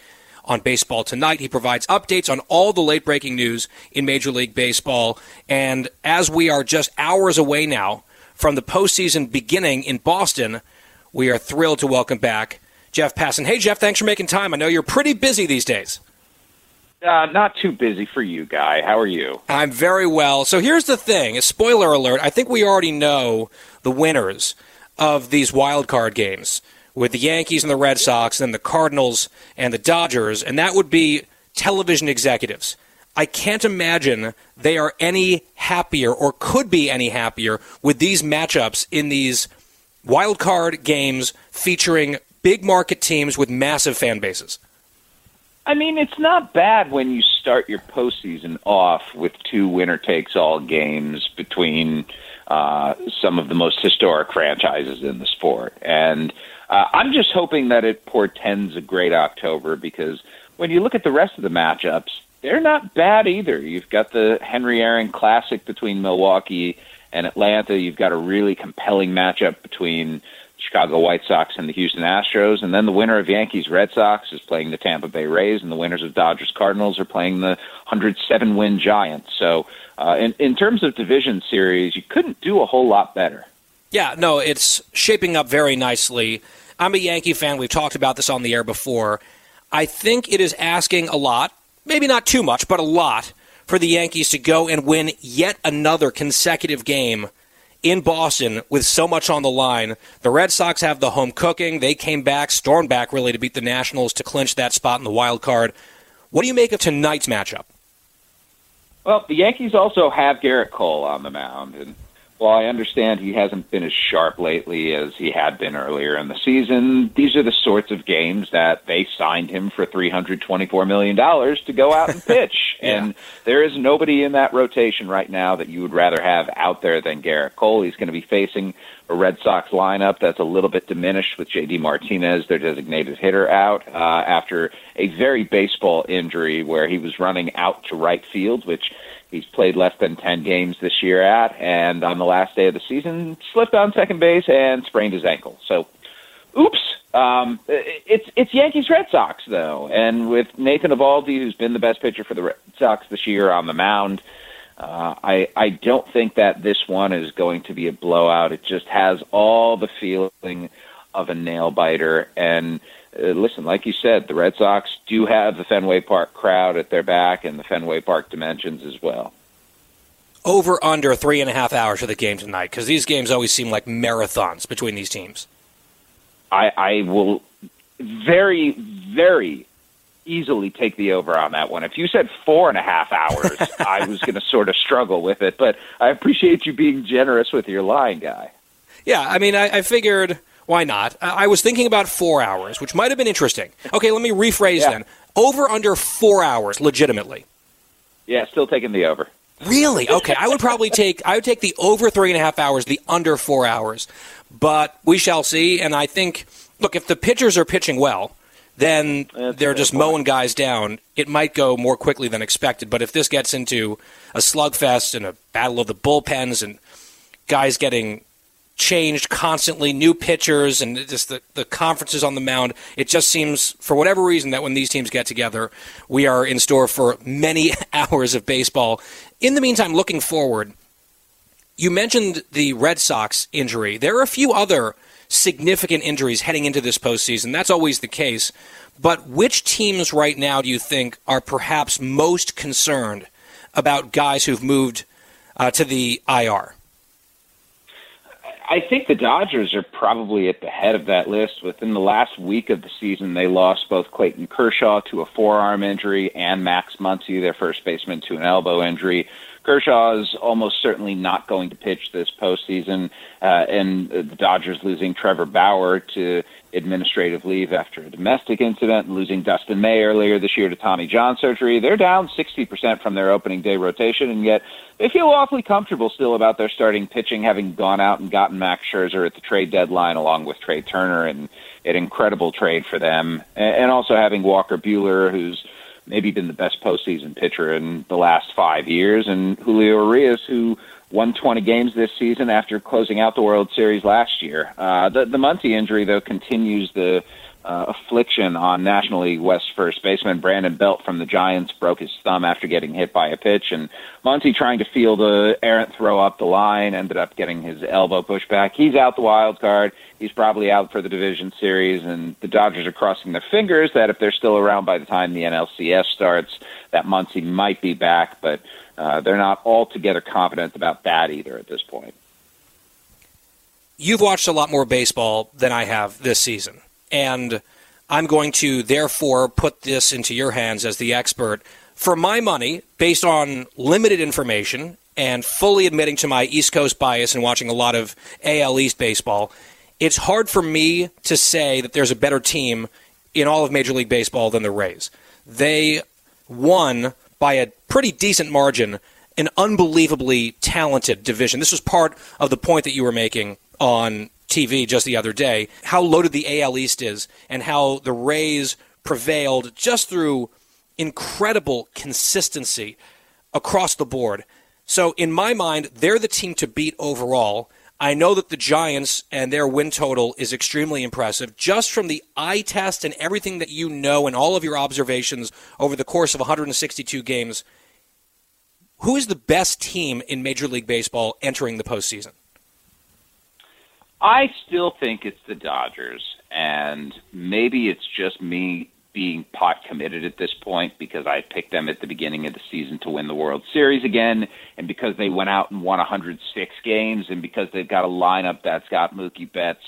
on Baseball Tonight. He provides updates on all the late breaking news in Major League Baseball. And as we are just hours away now from the postseason beginning in Boston, we are thrilled to welcome back Jeff Passan. Hey, Jeff, thanks for making time. I know you're pretty busy these days. Uh, not too busy for you, Guy. How are you? I'm very well. So here's the thing: a spoiler alert. I think we already know the winners of these wild card games with the Yankees and the Red Sox, and then the Cardinals and the Dodgers, and that would be television executives. I can't imagine they are any happier or could be any happier with these matchups in these wild card games featuring big market teams with massive fan bases. I mean, it's not bad when you start your postseason off with two winner takes all games between uh, some of the most historic franchises in the sport. And uh, I'm just hoping that it portends a great October because when you look at the rest of the matchups, they're not bad either. You've got the Henry Aaron Classic between Milwaukee and Atlanta. You've got a really compelling matchup between Chicago White Sox and the Houston Astros, and then the winner of Yankees Red Sox is playing the Tampa Bay Rays, and the winners of Dodgers Cardinals are playing the 107 win Giants. So, uh, in in terms of division series, you couldn't do a whole lot better. Yeah, no, it's shaping up very nicely. I'm a Yankee fan. We've talked about this on the air before. I think it is asking a lot, maybe not too much, but a lot, for the Yankees to go and win yet another consecutive game in Boston with so much on the line. The Red Sox have the home cooking. They came back, stormed back really to beat the Nationals to clinch that spot in the wild card. What do you make of tonight's matchup? Well, the Yankees also have Gerrit Cole on the mound, and while I understand he hasn't been as sharp lately as he had been earlier in the season, these are the sorts of games that they signed him for $324 million to go out and pitch. yeah. And there is nobody in that rotation right now that you would rather have out there than Gerrit Cole. He's going to be facing a Red Sox lineup that's a little bit diminished with JD Martinez, their designated hitter, out uh, after a very baseball injury where he was running out to right field, which he's played less than 10 games this year at, and on the last day of the season, slipped on second base and sprained his ankle. So, oops. Um, it's it's Yankees Red Sox though, and with Nathan Eovaldi, who's been the best pitcher for the Red Sox this year, on the mound, uh, I I don't think that this one is going to be a blowout. It just has all the feeling of a nail biter, and uh, listen, like you said, the Red Sox do have the Fenway Park crowd at their back and the Fenway Park dimensions as well. Over under three and a half hours of the game tonight because these games always seem like marathons between these teams. I, I will very, very easily take the over on that one. If you said four and a half hours, I was going to sort of struggle with it, but I appreciate you being generous with your line, guy. Yeah, I mean, I, I figured why not? I was thinking about four hours, which might have been interesting. Okay, let me rephrase yeah. then. Over under four hours, legitimately. Yeah, still taking the over. Really? Okay, I would probably take I would take the over three and a half hours, the under four hours, but we shall see. And I think, look, if the pitchers are pitching well, then That's they're just point. mowing guys down. It might go more quickly than expected. But if this gets into a slugfest and a battle of the bullpens and guys getting changed constantly, new pitchers, and just the, the conferences on the mound. It just seems, for whatever reason, that when these teams get together, we are in store for many hours of baseball. In the meantime, looking forward, you mentioned the Red Sox injury. There are a few other significant injuries heading into this postseason. That's always the case. But which teams right now do you think are perhaps most concerned about guys who've moved uh, to the IR? I think the Dodgers are probably at the head of that list. Within the last week of the season, they lost both Clayton Kershaw to a forearm injury and Max Muncy, their first baseman, to an elbow injury. Kershaw is almost certainly not going to pitch this postseason, uh, and the Dodgers losing Trevor Bauer to administrative leave after a domestic incident, and losing Dustin May earlier this year to Tommy John surgery. They're down 60% from their opening day rotation, and yet they feel awfully comfortable still about their starting pitching, having gone out and gotten Max Scherzer at the trade deadline along with Trea Turner, and an incredible trade for them, and also having Walker Buehler, who's maybe been the best postseason pitcher in the last five years, and Julio Urias, who won 20 games this season after closing out the World Series last year. Uh, the the Muncy injury, though, continues the uh, affliction on National League West first baseman Brandon Belt from the Giants broke his thumb after getting hit by a pitch, and Muncy trying to field a errant throw up the line ended up getting his elbow pushed back. He's out the wild card. He's probably out for the division series, and the Dodgers are crossing their fingers that if they're still around by the time the NLCS starts, that Muncy might be back, but uh, they're not altogether confident about that either at this point. You've watched a lot more baseball than I have this season. And I'm going to therefore put this into your hands as the expert. For my money, based on limited information and fully admitting to my East Coast bias and watching a lot of AL East baseball, it's hard for me to say that there's a better team in all of Major League Baseball than the Rays. They won by a pretty decent margin an unbelievably talented division. This was part of the point that you were making on TV just the other day, how loaded the AL East is and how the Rays prevailed just through incredible consistency across the board. So, in my mind, they're the team to beat overall. I know that the Giants and their win total is extremely impressive just from the eye test and everything that you know and all of your observations over the course of 162 games. Who is the best team in Major League Baseball entering the postseason? I still think it's the Dodgers, and maybe it's just me being pot committed at this point because I picked them at the beginning of the season to win the World Series again, and because they went out and won 106 games, and because they've got a lineup that's got Mookie Betts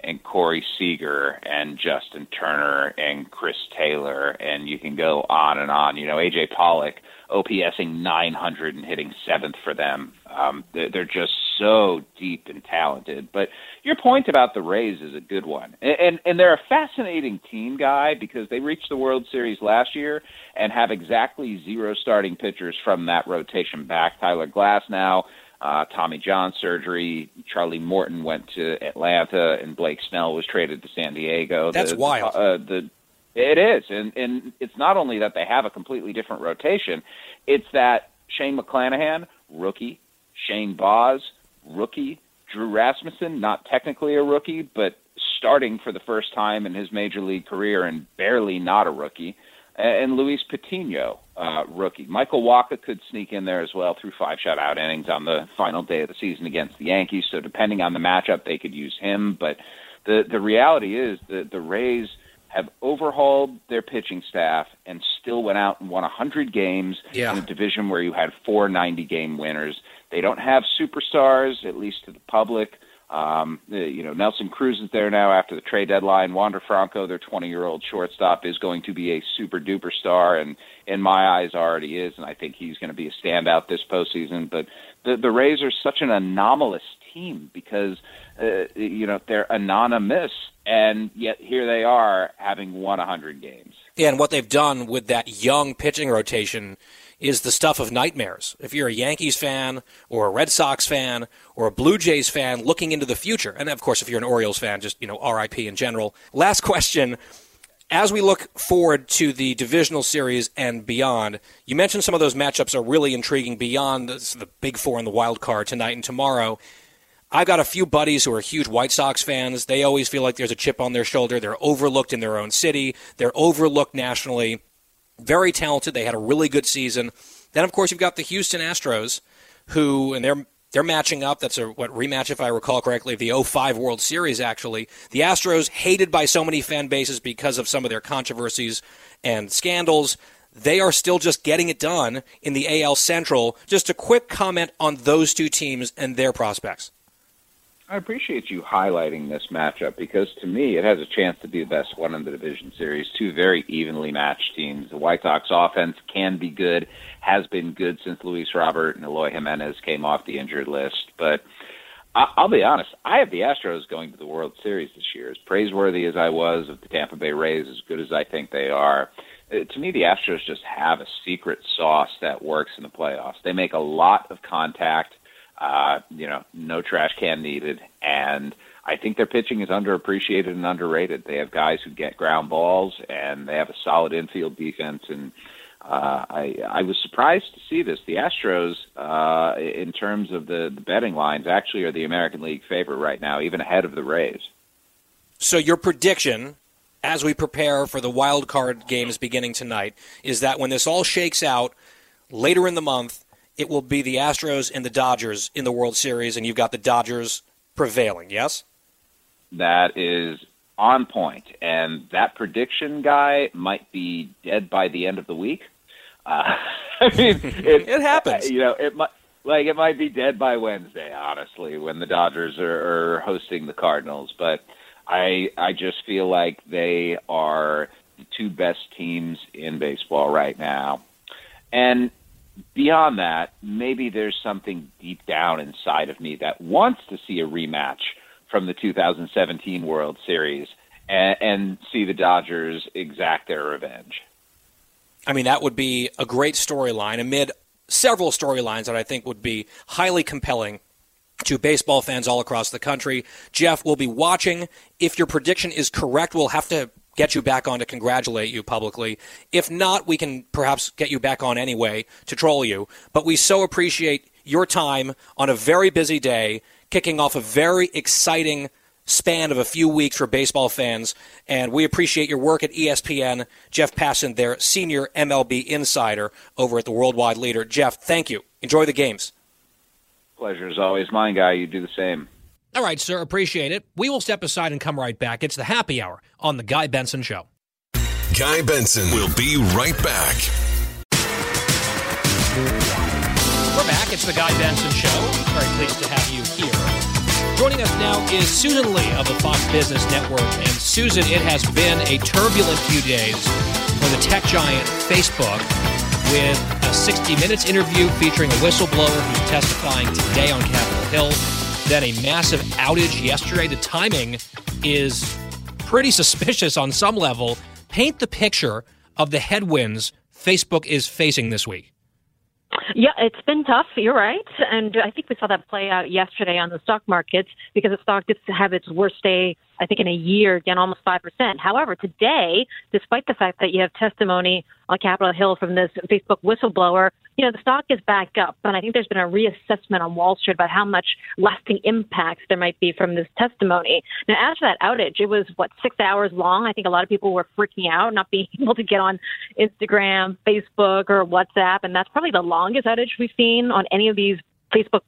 and Corey Seager and Justin Turner and Chris Taylor, and you can go on and on. You know, AJ Pollock OPSing 900 and hitting seventh for them. Um, they're, they're just so deep and talented. But your point about the Rays is a good one, and, and and they're a fascinating team, guy, because they reached the World Series last year and have exactly zero starting pitchers from that rotation back. Tyler Glasnow. Uh, Tommy John surgery. Charlie Morton went to Atlanta, and Blake Snell was traded to San Diego. That's the, wild. Uh, the it is, and and it's not only that they have a completely different rotation; it's that Shane McClanahan, rookie, Shane Baz, rookie, Drew Rasmussen, not technically a rookie, but starting for the first time in his major league career and barely not a rookie, and Luis Patino, uh, rookie. Michael Wacha could sneak in there as well through five shutout innings on the final day of the season against the Yankees. So depending on the matchup, they could use him. But the the reality is that the Rays – have overhauled their pitching staff and still went out and won 100 games yeah. in a division where you had four 90 game winners. They don't have superstars, at least to the public. Um, you know, Nelson Cruz is there now after the trade deadline. Wander Franco, their 20 year old shortstop, is going to be a super duper star, and in my eyes, already is. And I think he's going to be a standout this postseason. But the, the Rays are such an anomalous team because uh, you know they're anonymous, and yet here they are having won 100 games. Yeah, and what they've done with that young pitching rotation is the stuff of nightmares. If you're a Yankees fan or a Red Sox fan or a Blue Jays fan looking into the future, and of course if you're an Orioles fan, just you know RIP in general. Last question. As we look forward to the divisional series and beyond, you mentioned some of those matchups are really intriguing beyond the, the big four and the wild card tonight and tomorrow. I've got a few buddies who are huge White Sox fans. They always feel like there's a chip on their shoulder. They're overlooked in their own city. They're overlooked nationally. Very talented. They had a really good season. Then, of course, you've got the Houston Astros, who and they're they're matching up. That's a what rematch, if I recall correctly, of the 05 World Series. Actually, the Astros hated by so many fan bases because of some of their controversies and scandals. They are still just getting it done in the AL Central. Just a quick comment on those two teams and their prospects. I appreciate you highlighting this matchup because to me it has a chance to be the best one in the division series. Two very evenly matched teams. The White Sox offense can be good, has been good since Luis Robert and Eloy Jimenez came off the injured list. But I'll be honest, I have the Astros going to the World Series this year. As praiseworthy as I was of the Tampa Bay Rays, as good as I think they are, uh, to me, the Astros just have a secret sauce that works in the playoffs. They make a lot of contact. Uh, you know, no trash can needed, and I think their pitching is underappreciated and underrated. They have guys who get ground balls, and they have a solid infield defense. And uh, I, I was surprised to see this. The Astros, uh, in terms of the, the betting lines, actually are the American League favorite right now, even ahead of the Rays. So your prediction as we prepare for the wild card games beginning tonight is that when this all shakes out later in the month, it will be the Astros and the Dodgers in the World Series, and you've got the Dodgers prevailing, yes? That is on point. And that prediction guy might be dead by the end of the week. Uh, I mean, it, it happens. You know, it might. Like it might be dead by Wednesday, honestly, when the Dodgers are, are hosting the Cardinals. But I I just feel like they are the two best teams in baseball right now. And beyond that, maybe there's something deep down inside of me that wants to see a rematch from the 2017 World Series and, and see the Dodgers exact their revenge. I mean, that would be a great storyline amid several storylines that I think would be highly compelling to baseball fans all across the country. Jeff we'll be watching. If your prediction is correct, we'll have to get you back on to congratulate you publicly. If not, we can perhaps get you back on anyway to troll you. But we so appreciate your time on a very busy day, kicking off a very exciting span of a few weeks for baseball fans. And we appreciate your work at ESPN. Jeff Passan, their senior MLB insider over at the Worldwide Leader. Jeff, thank you. Enjoy the games. Pleasure is always mine, guy. You do the same. All right, sir. Appreciate it. We will step aside and come right back. It's the happy hour on The Guy Benson Show. Guy Benson will be right back. We're back. It's The Guy Benson Show. Very pleased to have you here. Joining us now is Susan Li of the Fox Business Network. And Susan, it has been a turbulent few days for the tech giant Facebook with a 60 Minutes interview featuring a whistleblower who's testifying today on Capitol Hill. Then a massive outage yesterday. The timing is pretty suspicious on some level. Paint the picture of the headwinds Facebook is facing this week. Yeah, it's been tough. You're right, and I think we saw that play out yesterday on the stock markets because the stock did have its worst day I think in a year, down almost 5%. However, today, despite the fact that you have testimony on Capitol Hill from this Facebook whistleblower, you know, the stock is back up. And I think there's been a reassessment on Wall Street about how much lasting impact there might be from this testimony. Now, for that outage, it was, what, six hours long? I think a lot of people were freaking out, not being able to get on Instagram, Facebook, or WhatsApp. And that's probably the longest outage we've seen on any of these Facebook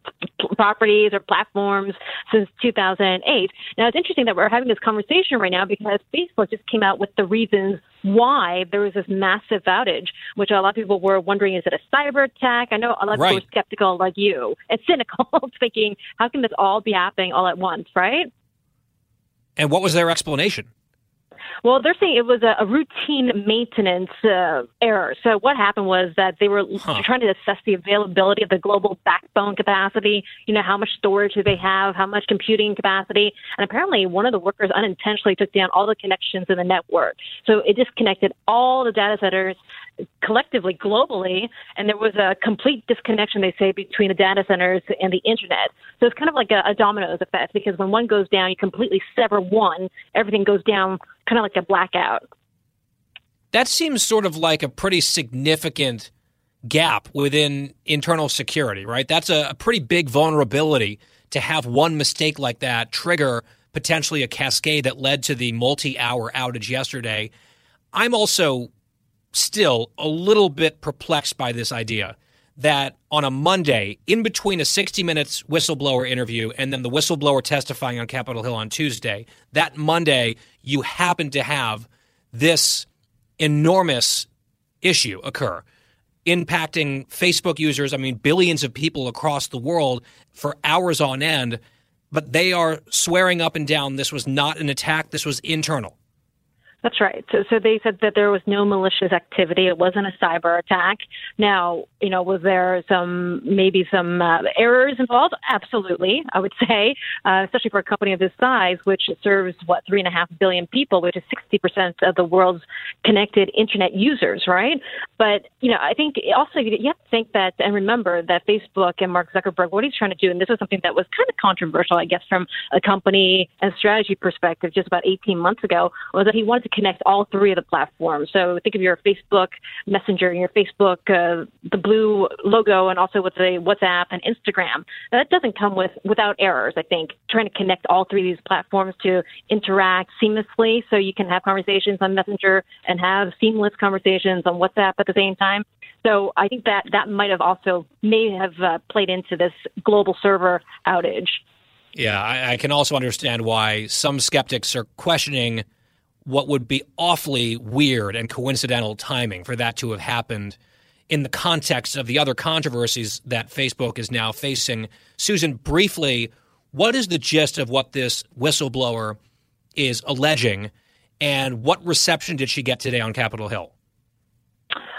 properties or platforms since 2008. Now, it's interesting that we're having this conversation right now because Facebook just came out with the reasons why there was this massive outage, which a lot of people were wondering is it a cyber attack? I know a lot of right. people are skeptical like you and cynical, thinking, how can this all be happening all at once, right? And what was their explanation? Well, they're saying it was a, a routine maintenance uh, error. So what happened was that they were huh. trying to assess the availability of the global backbone capacity. You know, how much storage do they have? How much computing capacity? And apparently, one of the workers unintentionally took down all the connections in the network. So it disconnected all the data centers collectively globally and there was a complete disconnection they say between the data centers and the internet so it's kind of like a, a dominoes effect because when one goes down you completely sever one everything goes down kind of like a blackout. That seems sort of like a pretty significant gap within internal security, right? That's a, a pretty big vulnerability to have one mistake like that trigger potentially a cascade that led to the multi hour outage yesterday. I'm also still a little bit perplexed by this idea that on a Monday, in between a 60 minutes whistleblower interview and then the whistleblower testifying on Capitol Hill on Tuesday, that Monday, you happen to have this enormous issue occur impacting Facebook users, I mean, billions of people across the world for hours on end, but they are swearing up and down this was not an attack, this was internal. That's right. So, so they said that there was no malicious activity. It wasn't a cyber attack. Now, you know, was there some maybe some uh, errors involved? Absolutely, I would say, uh, especially for a company of this size, which serves what three and a half billion people, which is sixty percent of the world's connected internet users, right? But you know, I think also you have to think that and remember that Facebook and Mark Zuckerberg, what he's trying to do, and this is something that was kind of controversial, I guess, from a company and strategy perspective, just about eighteen months ago, was that he wanted to connect all three of the platforms. So think of your Facebook Messenger your Facebook, uh, the blue logo, and also with the WhatsApp and Instagram. Now, that doesn't come with without errors. I think trying to connect all three of these platforms to interact seamlessly, so you can have conversations on Messenger and have seamless conversations on WhatsApp at the same time. So I think that that might have also may have uh, played into this global server outage. Yeah, I, I, can also understand why some skeptics are questioning what would be awfully weird and coincidental timing for that to have happened in the context of the other controversies that Facebook is now facing. Susan, briefly, what is the gist of what this whistleblower is alleging, and what reception did she get today on Capitol Hill?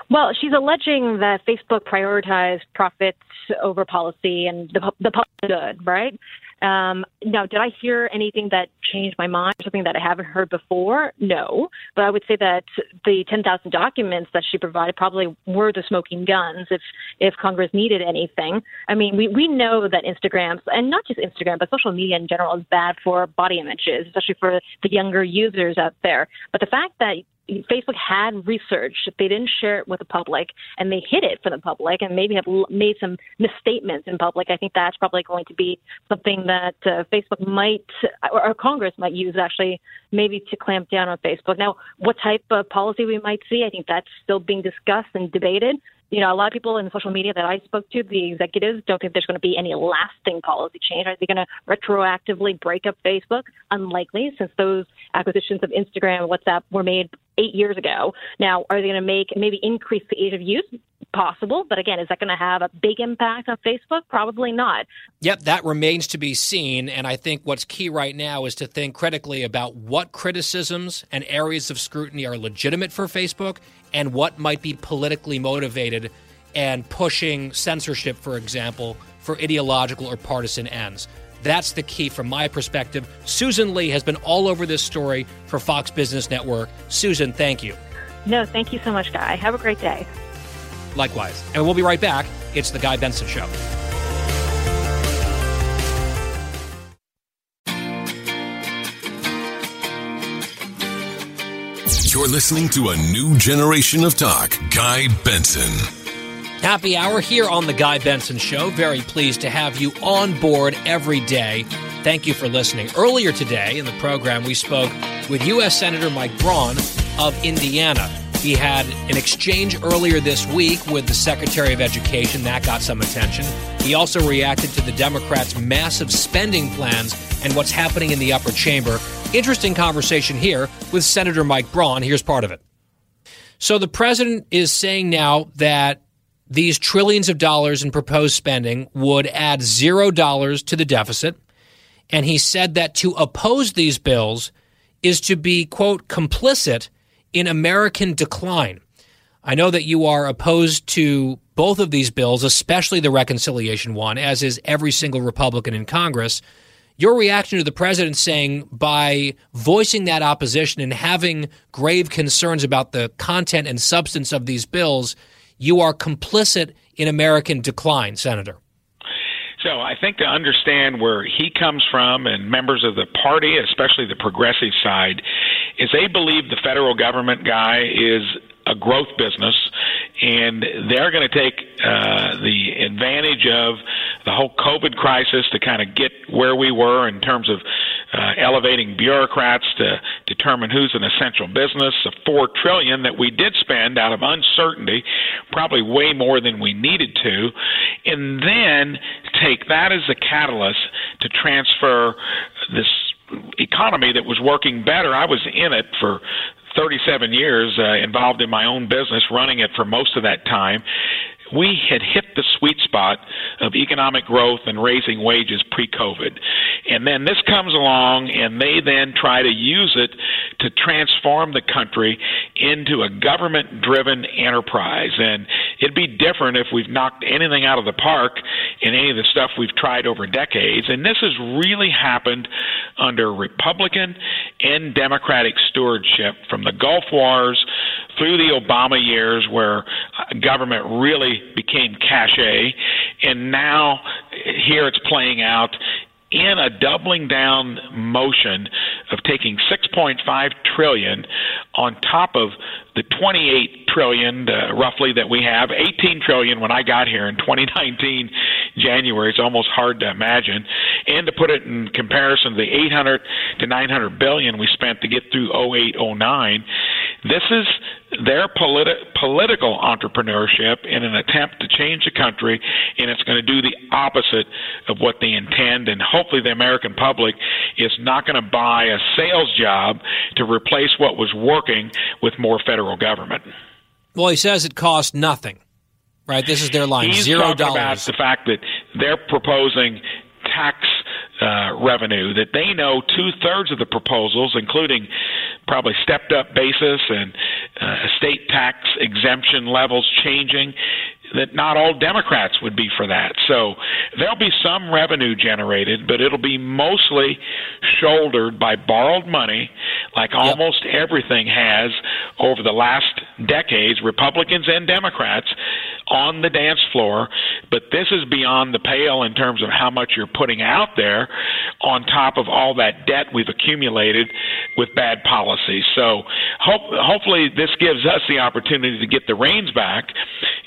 Well, she's alleging that Facebook prioritized profits over policy and the, the public good, right? Um, now, did I hear anything that changed my mind, something that I haven't heard before? No. But I would say that the 10,000 documents that she provided probably were the smoking guns if, if Congress needed anything. I mean, we, we know that Instagram, and not just Instagram, but social media in general, is bad for body images, especially for the younger users out there. But the fact that Facebook had research. They didn't share it with the public, and they hid it from the public, and maybe have made some misstatements in public. I think that's probably going to be something that uh, Facebook might, or, or Congress might use actually, maybe to clamp down on Facebook. Now, what type of policy we might see, I think that's still being discussed and debated you know, a lot of people in social media that I spoke to, the executives, don't think there's going to be any lasting policy change. Are they going to retroactively break up Facebook? Unlikely, since those acquisitions of Instagram and WhatsApp were made eight years ago. Now, are they going to make maybe increase the age of use? Possible, but again, is that going to have a big impact on Facebook? Probably not. Yep, that remains to be seen. And I think what's key right now is to think critically about what criticisms and areas of scrutiny are legitimate for Facebook and what might be politically motivated and pushing censorship, for example, for ideological or partisan ends. That's the key from my perspective. Susan Li has been all over this story for Fox Business Network. Susan, thank you. No, thank you so much, Guy. Have a great day. Likewise. And we'll be right back. It's The Guy Benson Show. You're listening to a new generation of talk. Guy Benson. Happy hour here on The Guy Benson Show. Very pleased to have you on board every day. Thank you for listening. Earlier today in the program, we spoke with U.S. Senator Mike Braun of Indiana. He had an exchange earlier this week with the Secretary of Education. That got some attention. He also reacted to the Democrats' massive spending plans and what's happening in the upper chamber. Interesting conversation here with Senator Mike Braun. Here's part of it. So the president is saying now that these trillions of dollars in proposed spending would add zero dollars to the deficit. And he said that to oppose these bills is to be, quote, complicit in American decline. I know that you are opposed to both of these bills, especially the reconciliation one, as is every single Republican in Congress. Your reaction to the president saying by voicing that opposition and having grave concerns about the content and substance of these bills, you are complicit in American decline, Senator. So I think to understand where he comes from and members of the party, especially the progressive side, is they believe the federal government guy is a growth business, and they're going to take uh, the advantage of the whole COVID crisis to kind of get where we were in terms of uh, elevating bureaucrats to determine who's an essential business, The four trillion that we did spend out of uncertainty, probably way more than we needed to, and then take that as a catalyst to transfer this economy that was working better. I was in it for 37 years, uh, involved in my own business, running it for most of that time we had hit the sweet spot of economic growth and raising wages pre COVID. And then this comes along, and they then try to use it to transform the country into a government driven enterprise. And it'd be different if we've knocked anything out of the park in any of the stuff we've tried over decades. And this has really happened under Republican and Democratic stewardship from the Gulf Wars through the Obama years, where government really became cachet, and now here it's playing out in a doubling down motion of taking 6.5 trillion on top of the 28 trillion uh, roughly that we have 18 trillion when I got here in 2019 January. It's almost hard to imagine. And to put it in comparison to the 800 to 900 billion we spent to get through 0809 this is their politi- political entrepreneurship in an attempt to change the country, and it's going to do the opposite of what they intend. And hopefully, the American public is not going to buy a sales job to replace what was working with more federal government. Well, he says it costs nothing. Right, this is their line. He's Zero dollars. about the fact that they're proposing tax uh, revenue that they know two thirds of the proposals, including probably stepped up basis and uh, estate tax exemption levels changing, that not all Democrats would be for that. So there'll be some revenue generated, but it'll be mostly shouldered by borrowed money, like yep. almost everything has over the last decades, Republicans and Democrats on the dance floor. But this is beyond the pale in terms of how much you're putting out there on top of all that debt we've accumulated with bad policies. So hope, hopefully this gives us the opportunity to get the reins back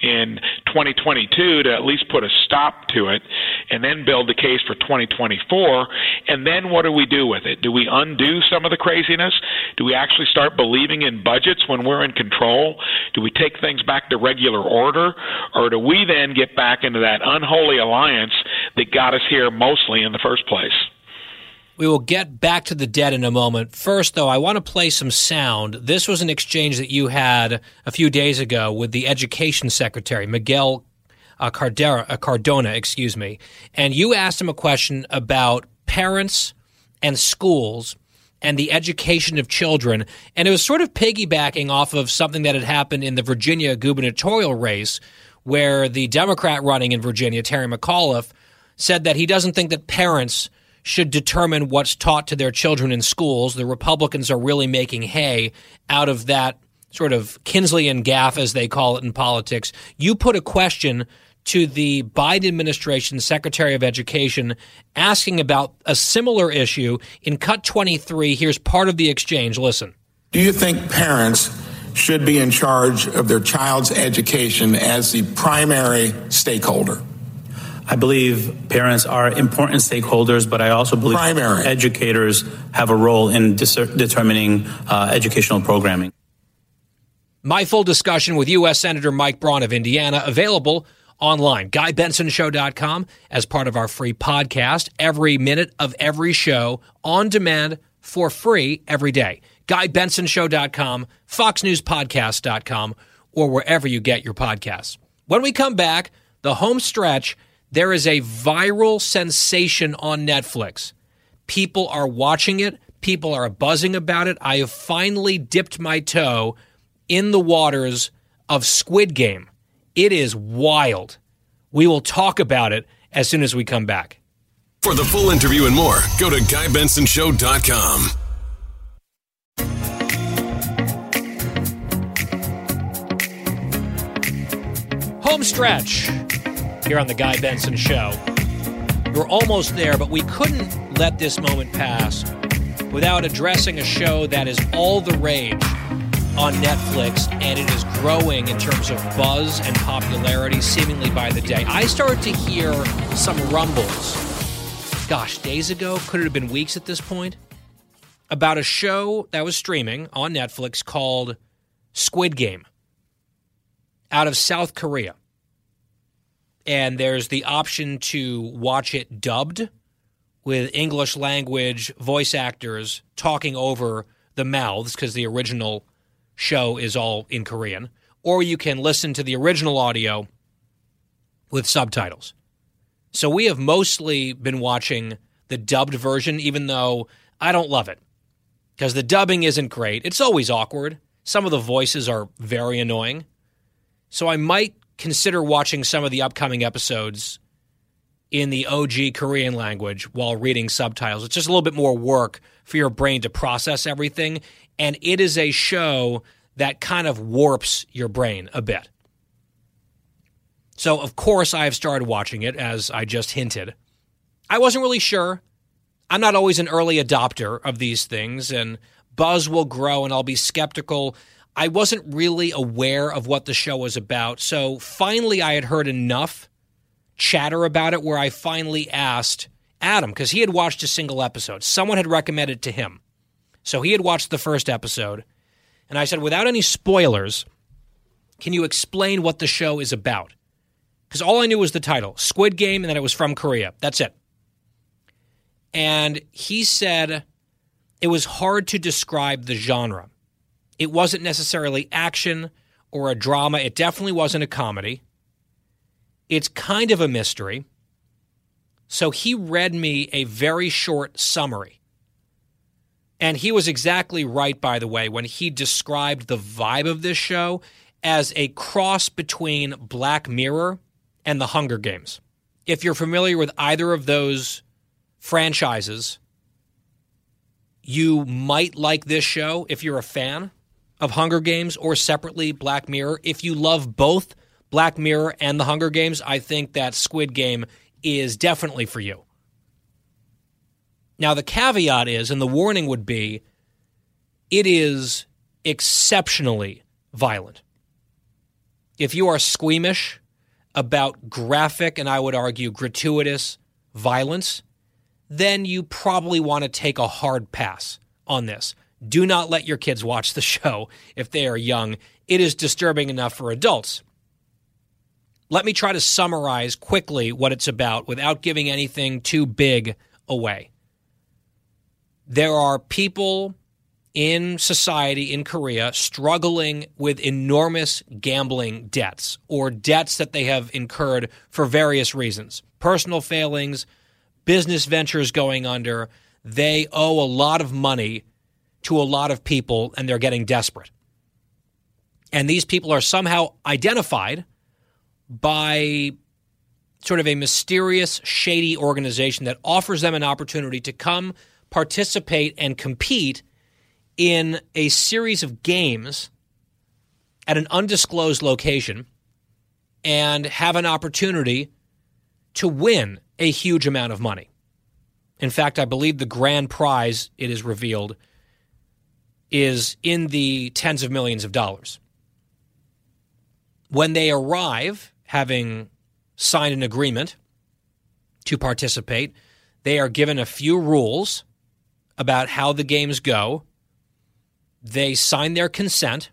in 2022 to at least put a stop to it and then build the case for 2024. And then what do we do with it? Do we undo some of the craziness? Do we actually start believing in budgets when we're in control? Do we take things back to regular order? Or do we then get back into that unholy alliance that got us here mostly in the first place? We will get back to the debt in a moment. First, though, I want to play some sound. This was an exchange that you had a few days ago with the Education Secretary, Miguel uh, Cardera, uh, Cardona, excuse me, and you asked him a question about parents and schools and the education of children. And it was sort of piggybacking off of something that had happened in the Virginia gubernatorial race, where the Democrat running in Virginia, Terry McAuliffe, said that he doesn't think that parents should determine what's taught to their children in schools. The Republicans are really making hay out of that sort of Kinsleyan gaffe, as they call it in politics. You put a question to the Biden administration Secretary of Education asking about a similar issue. In Cut 23, here's part of the exchange. Listen. Do you think parents should be in charge of their child's education as the primary stakeholder? I believe parents are important stakeholders, but I also believe Primary. educators have a role in dis- determining uh, educational programming. My full discussion with U.S. Senator Mike Braun of Indiana available online, GuyBensonShow.com, as part of our free podcast. Every minute of every show on demand for free every day. GuyBensonShow.com, FoxNewsPodcast.com, or wherever you get your podcasts. When we come back, the home stretch – there is a viral sensation on Netflix. People are watching it, people are buzzing about it. I have finally dipped my toe in the waters of Squid Game. It is wild. We will talk about it as soon as we come back. For the full interview and more, go to GuyBensonShow.com. Home stretch here on The Guy Benson Show. We're almost there, but we couldn't let this moment pass without addressing a show that is all the rage on Netflix, and it is growing in terms of buzz and popularity seemingly by the day. I started to hear some rumbles, gosh, days ago, could it have been weeks at this point, about a show that was streaming on Netflix called Squid Game out of South Korea. And there's the option to watch it dubbed with English language voice actors talking over the mouths because the original show is all in Korean, or you can listen to the original audio with subtitles. So we have mostly been watching the dubbed version, even though I don't love it because the dubbing isn't great. It's always awkward. Some of the voices are very annoying. So I might consider watching some of the upcoming episodes in the OG Korean language while reading subtitles. It's just a little bit more work for your brain to process everything. And it is a show that kind of warps your brain a bit. So, of course, I have started watching it, as I just hinted. I wasn't really sure. I'm not always an early adopter of these things, and buzz will grow, and I'll be skeptical. I wasn't really aware of what the show was about. So, finally, I had heard enough chatter about it where I finally asked Adam, because he had watched a single episode. Someone had recommended it to him. So he had watched the first episode. And I said, without any spoilers, can you explain what the show is about? Because all I knew was the title Squid Game, and that it was from Korea. That's it. And he said it was hard to describe the genre. It wasn't necessarily action or a drama, it definitely wasn't a comedy. It's kind of a mystery. So he read me a very short summary. And he was exactly right, by the way, when he described the vibe of this show as a cross between Black Mirror and The Hunger Games. If you're familiar with either of those franchises, you might like this show if you're a fan of Hunger Games or separately Black Mirror. If you love both Black Mirror and The Hunger Games, I think that Squid Game is definitely for you. Now, the caveat is, and the warning would be, it is exceptionally violent. If you are squeamish about graphic and I would argue gratuitous violence, then you probably want to take a hard pass on this. Do not let your kids watch the show if they are young. It is disturbing enough for adults. Let me try to summarize quickly what it's about without giving anything too big away. There are people in society in Korea struggling with enormous gambling debts or debts that they have incurred for various reasons personal failings, business ventures going under. They owe a lot of money to a lot of people and they're getting desperate. And these people are somehow identified by sort of a mysterious, shady organization that offers them an opportunity to come participate and compete in a series of games at an undisclosed location and have an opportunity to win a huge amount of money. In fact, I believe the grand prize, it is revealed, is in the tens of millions of dollars. When they arrive, having signed an agreement to participate, they are given a few rules about how the games go. They sign their consent,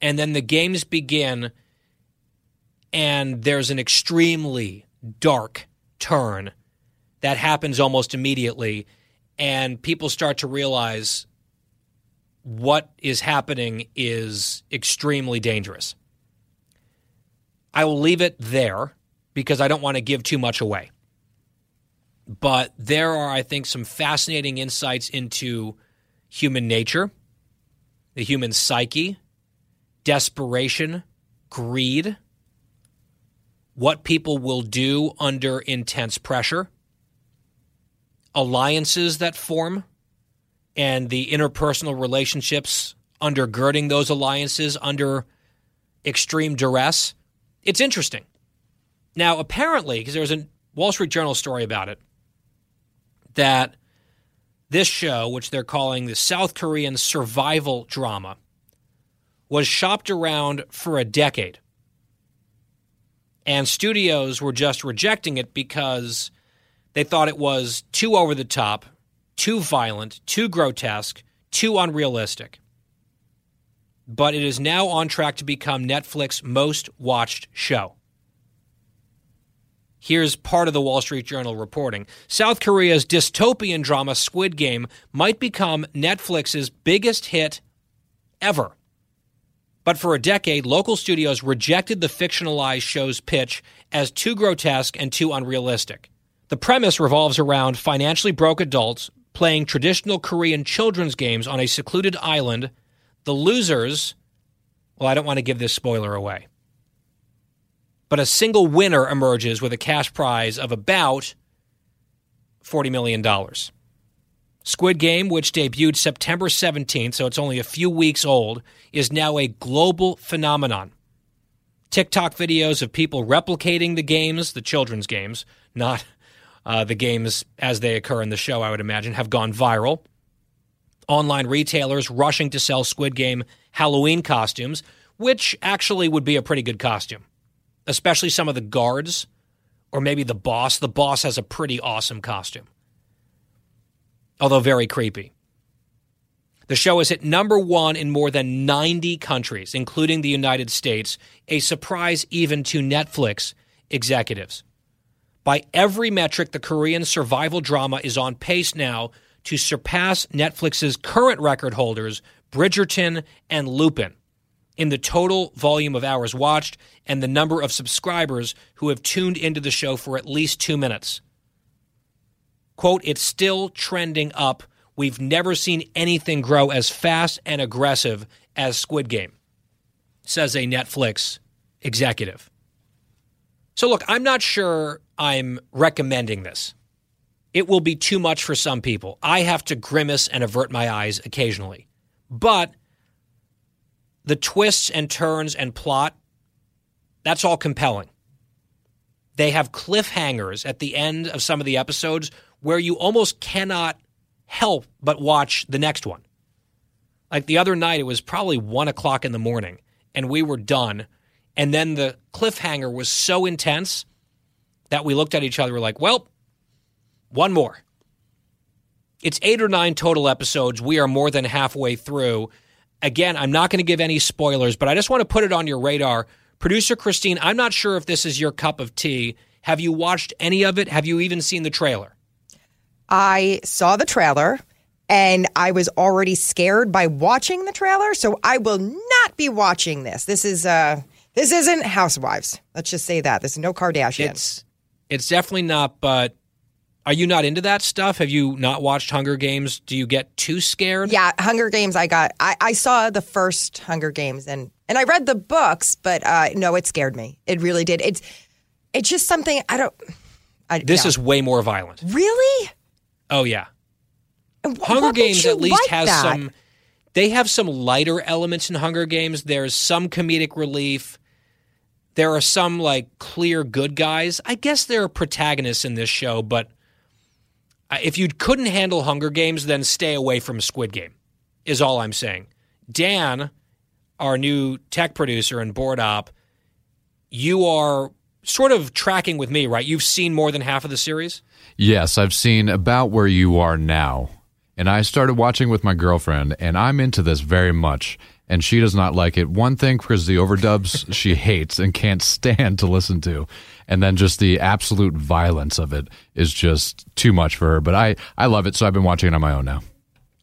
and then the games begin, and there's an extremely dark turn that happens almost immediately, and people start to realize what is happening is extremely dangerous. I will leave it there because I don't want to give too much away. But there are, I think, some fascinating insights into human nature, the human psyche, desperation, greed, what people will do under intense pressure, alliances that form, and the interpersonal relationships undergirding those alliances under extreme duress it's interesting. Now, apparently, because there was a Wall Street Journal story about it, that this show, which they're calling the South Korean survival drama, was shopped around for a decade. And studios were just rejecting it because they thought it was too over the top, too violent, too grotesque, too unrealistic. But it is now on track to become Netflix's most watched show. Here's part of the Wall Street Journal reporting. South Korea's dystopian drama Squid Game might become Netflix's biggest hit ever. But for a decade, local studios rejected the fictionalized show's pitch as too grotesque and too unrealistic. The premise revolves around financially broke adults playing traditional Korean children's games on a secluded island. The losers, well, I don't want to give this spoiler away but a single winner emerges with a cash prize of about $40 million. Squid Game, which debuted September 17th, so it's only a few weeks old, is now a global phenomenon. TikTok videos of people replicating the games, the children's games, not uh, the games as they occur in the show, I would imagine, have gone viral. Online retailers rushing to sell Squid Game Halloween costumes, which actually would be a pretty good costume especially some of the guards or maybe the boss. The boss has a pretty awesome costume, although very creepy. The show is hit number one in more than 90 countries, including the United States, a surprise even to Netflix executives. By every metric, the Korean survival drama is on pace now to surpass Netflix's current record holders, Bridgerton and Lupin in the total volume of hours watched and the number of subscribers who have tuned into the show for at least two minutes. Quote, it's still trending up. We've never seen anything grow as fast and aggressive as Squid Game, says a Netflix executive. So, look, I'm not sure I'm recommending this. It will be too much for some people. I have to grimace and avert my eyes occasionally. But the twists and turns and plot, that's all compelling. They have cliffhangers at the end of some of the episodes where you almost cannot help but watch the next one. Like the other night, it was probably one o'clock in the morning and we were done. And then the cliffhanger was so intense that we looked at each other, we're like, well, one more. It's eight or nine total episodes. We are more than halfway through. Again, I'm not going to give any spoilers, but I just want to put it on your radar. Producer Christine, I'm not sure if this is your cup of tea. Have you watched any of it? Have you even seen the trailer? I saw the trailer and I was already scared by watching the trailer, so I will not be watching this. This is uh this isn't Housewives. Let's just say that. This is no Kardashians. It's it's definitely not, but are you not into that stuff? Have you not watched Hunger Games? Do you get too scared? Yeah, Hunger Games. I got. I, I saw the first Hunger Games and and I read the books, but uh, no, it scared me. It really did. It's it's just something I don't. I, this yeah. is way more violent. Really? Oh yeah. Wh- Hunger Games at least like has that? some. They have some lighter elements in Hunger Games. There's some comedic relief. There are some like clear good guys. I guess there are protagonists in this show, but uh, if you couldn't handle Hunger Games, then stay away from Squid Game. Is all I'm saying. Dan, our new tech producer and board op, you are sort of tracking with me, right? You've seen more than half of the series. Yes, I've seen about where you are now. And I started watching with my girlfriend, and I'm into this very much. And she does not like it. One thing, because the overdubs she hates and can't stand to listen to. And then just the absolute violence of it is just too much for her. But I, I love it, so I've been watching it on my own now.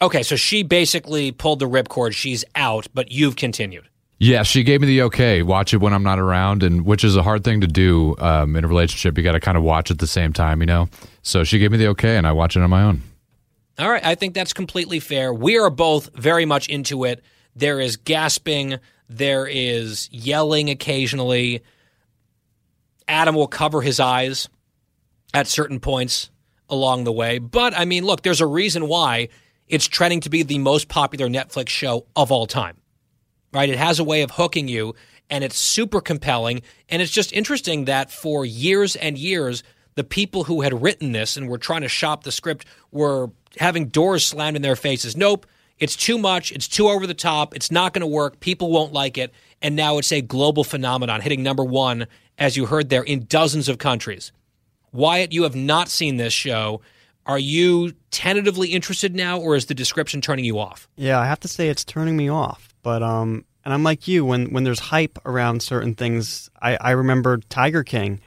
Okay, so she basically pulled the ripcord. She's out, but you've continued. Yeah, she gave me the okay. Watch it when I'm not around, and which is a hard thing to do um, in a relationship. You got to kind of watch at the same time, you know. So she gave me the okay, and I watch it on my own. All right, I think that's completely fair. We are both very much into it. There is gasping, there is yelling occasionally. Adam will cover his eyes at certain points along the way. But I mean, look, there's a reason why it's trending to be the most popular Netflix show of all time. Right? It has a way of hooking you and it's super compelling and it's just interesting that for years and years the people who had written this and were trying to shop the script were having doors slammed in their faces. Nope, It's too much. It's too over the top. It's not going to work. People won't like it. And now it's a global phenomenon, hitting number one, as you heard there, in dozens of countries. Wyatt, you have not seen this show. Are you tentatively interested now, or is the description turning you off? Yeah, I have to say it's turning me off. But um, and I'm like you when when there's hype around certain things. I I remember Tiger King,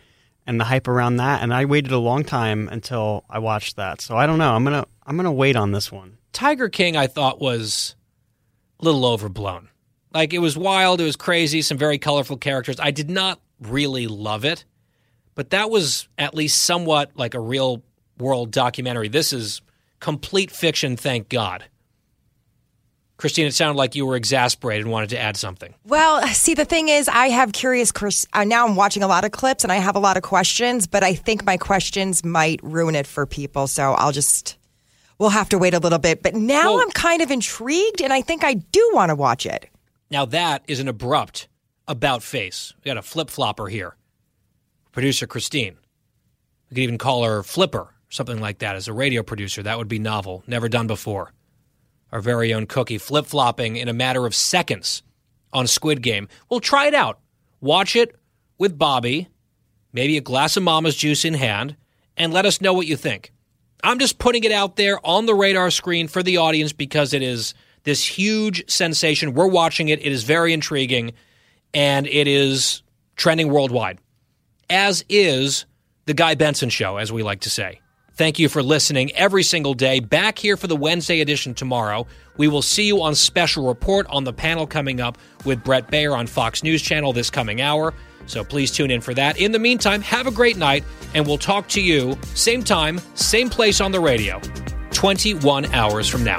and the hype around that, and I waited a long time until I watched that. So I don't know. I'm gonna I'm gonna wait on this one. Tiger King, I thought was a little overblown. Like it was wild, it was crazy, some very colorful characters. I did not really love it, but that was at least somewhat like a real world documentary. This is complete fiction, thank God. Christine, it sounded like you were exasperated and wanted to add something. Well, see, the thing is, I have curious. Chris, uh, now I'm watching a lot of clips and I have a lot of questions, but I think my questions might ruin it for people. So I'll just, we'll have to wait a little bit. But now I'm kind of intrigued and I think I do want to watch it. Now, that is an abrupt about face. We got a flip flopper here. Producer Christine. We could even call her Flipper, something like that, as a radio producer. That would be novel, never done before our very own cookie, flip flopping in a matter of seconds on Squid Game. We'll try it out. Watch it with Bobby, maybe a glass of mama's juice in hand, and let us know what you think. I'm just putting it out there on the radar screen for the audience because it is this huge sensation. We're watching it, it is very intriguing, and it is trending worldwide, as is the Guy Benson Show, as we like to say. Thank you for listening every single day. Back here for the Wednesday edition tomorrow. We will see you on Special Report on the panel coming up with Brett Baier on Fox News Channel this coming hour. So please tune in for that. In the meantime, have a great night, and we'll talk to you same time, same place on the radio, 21 hours from now.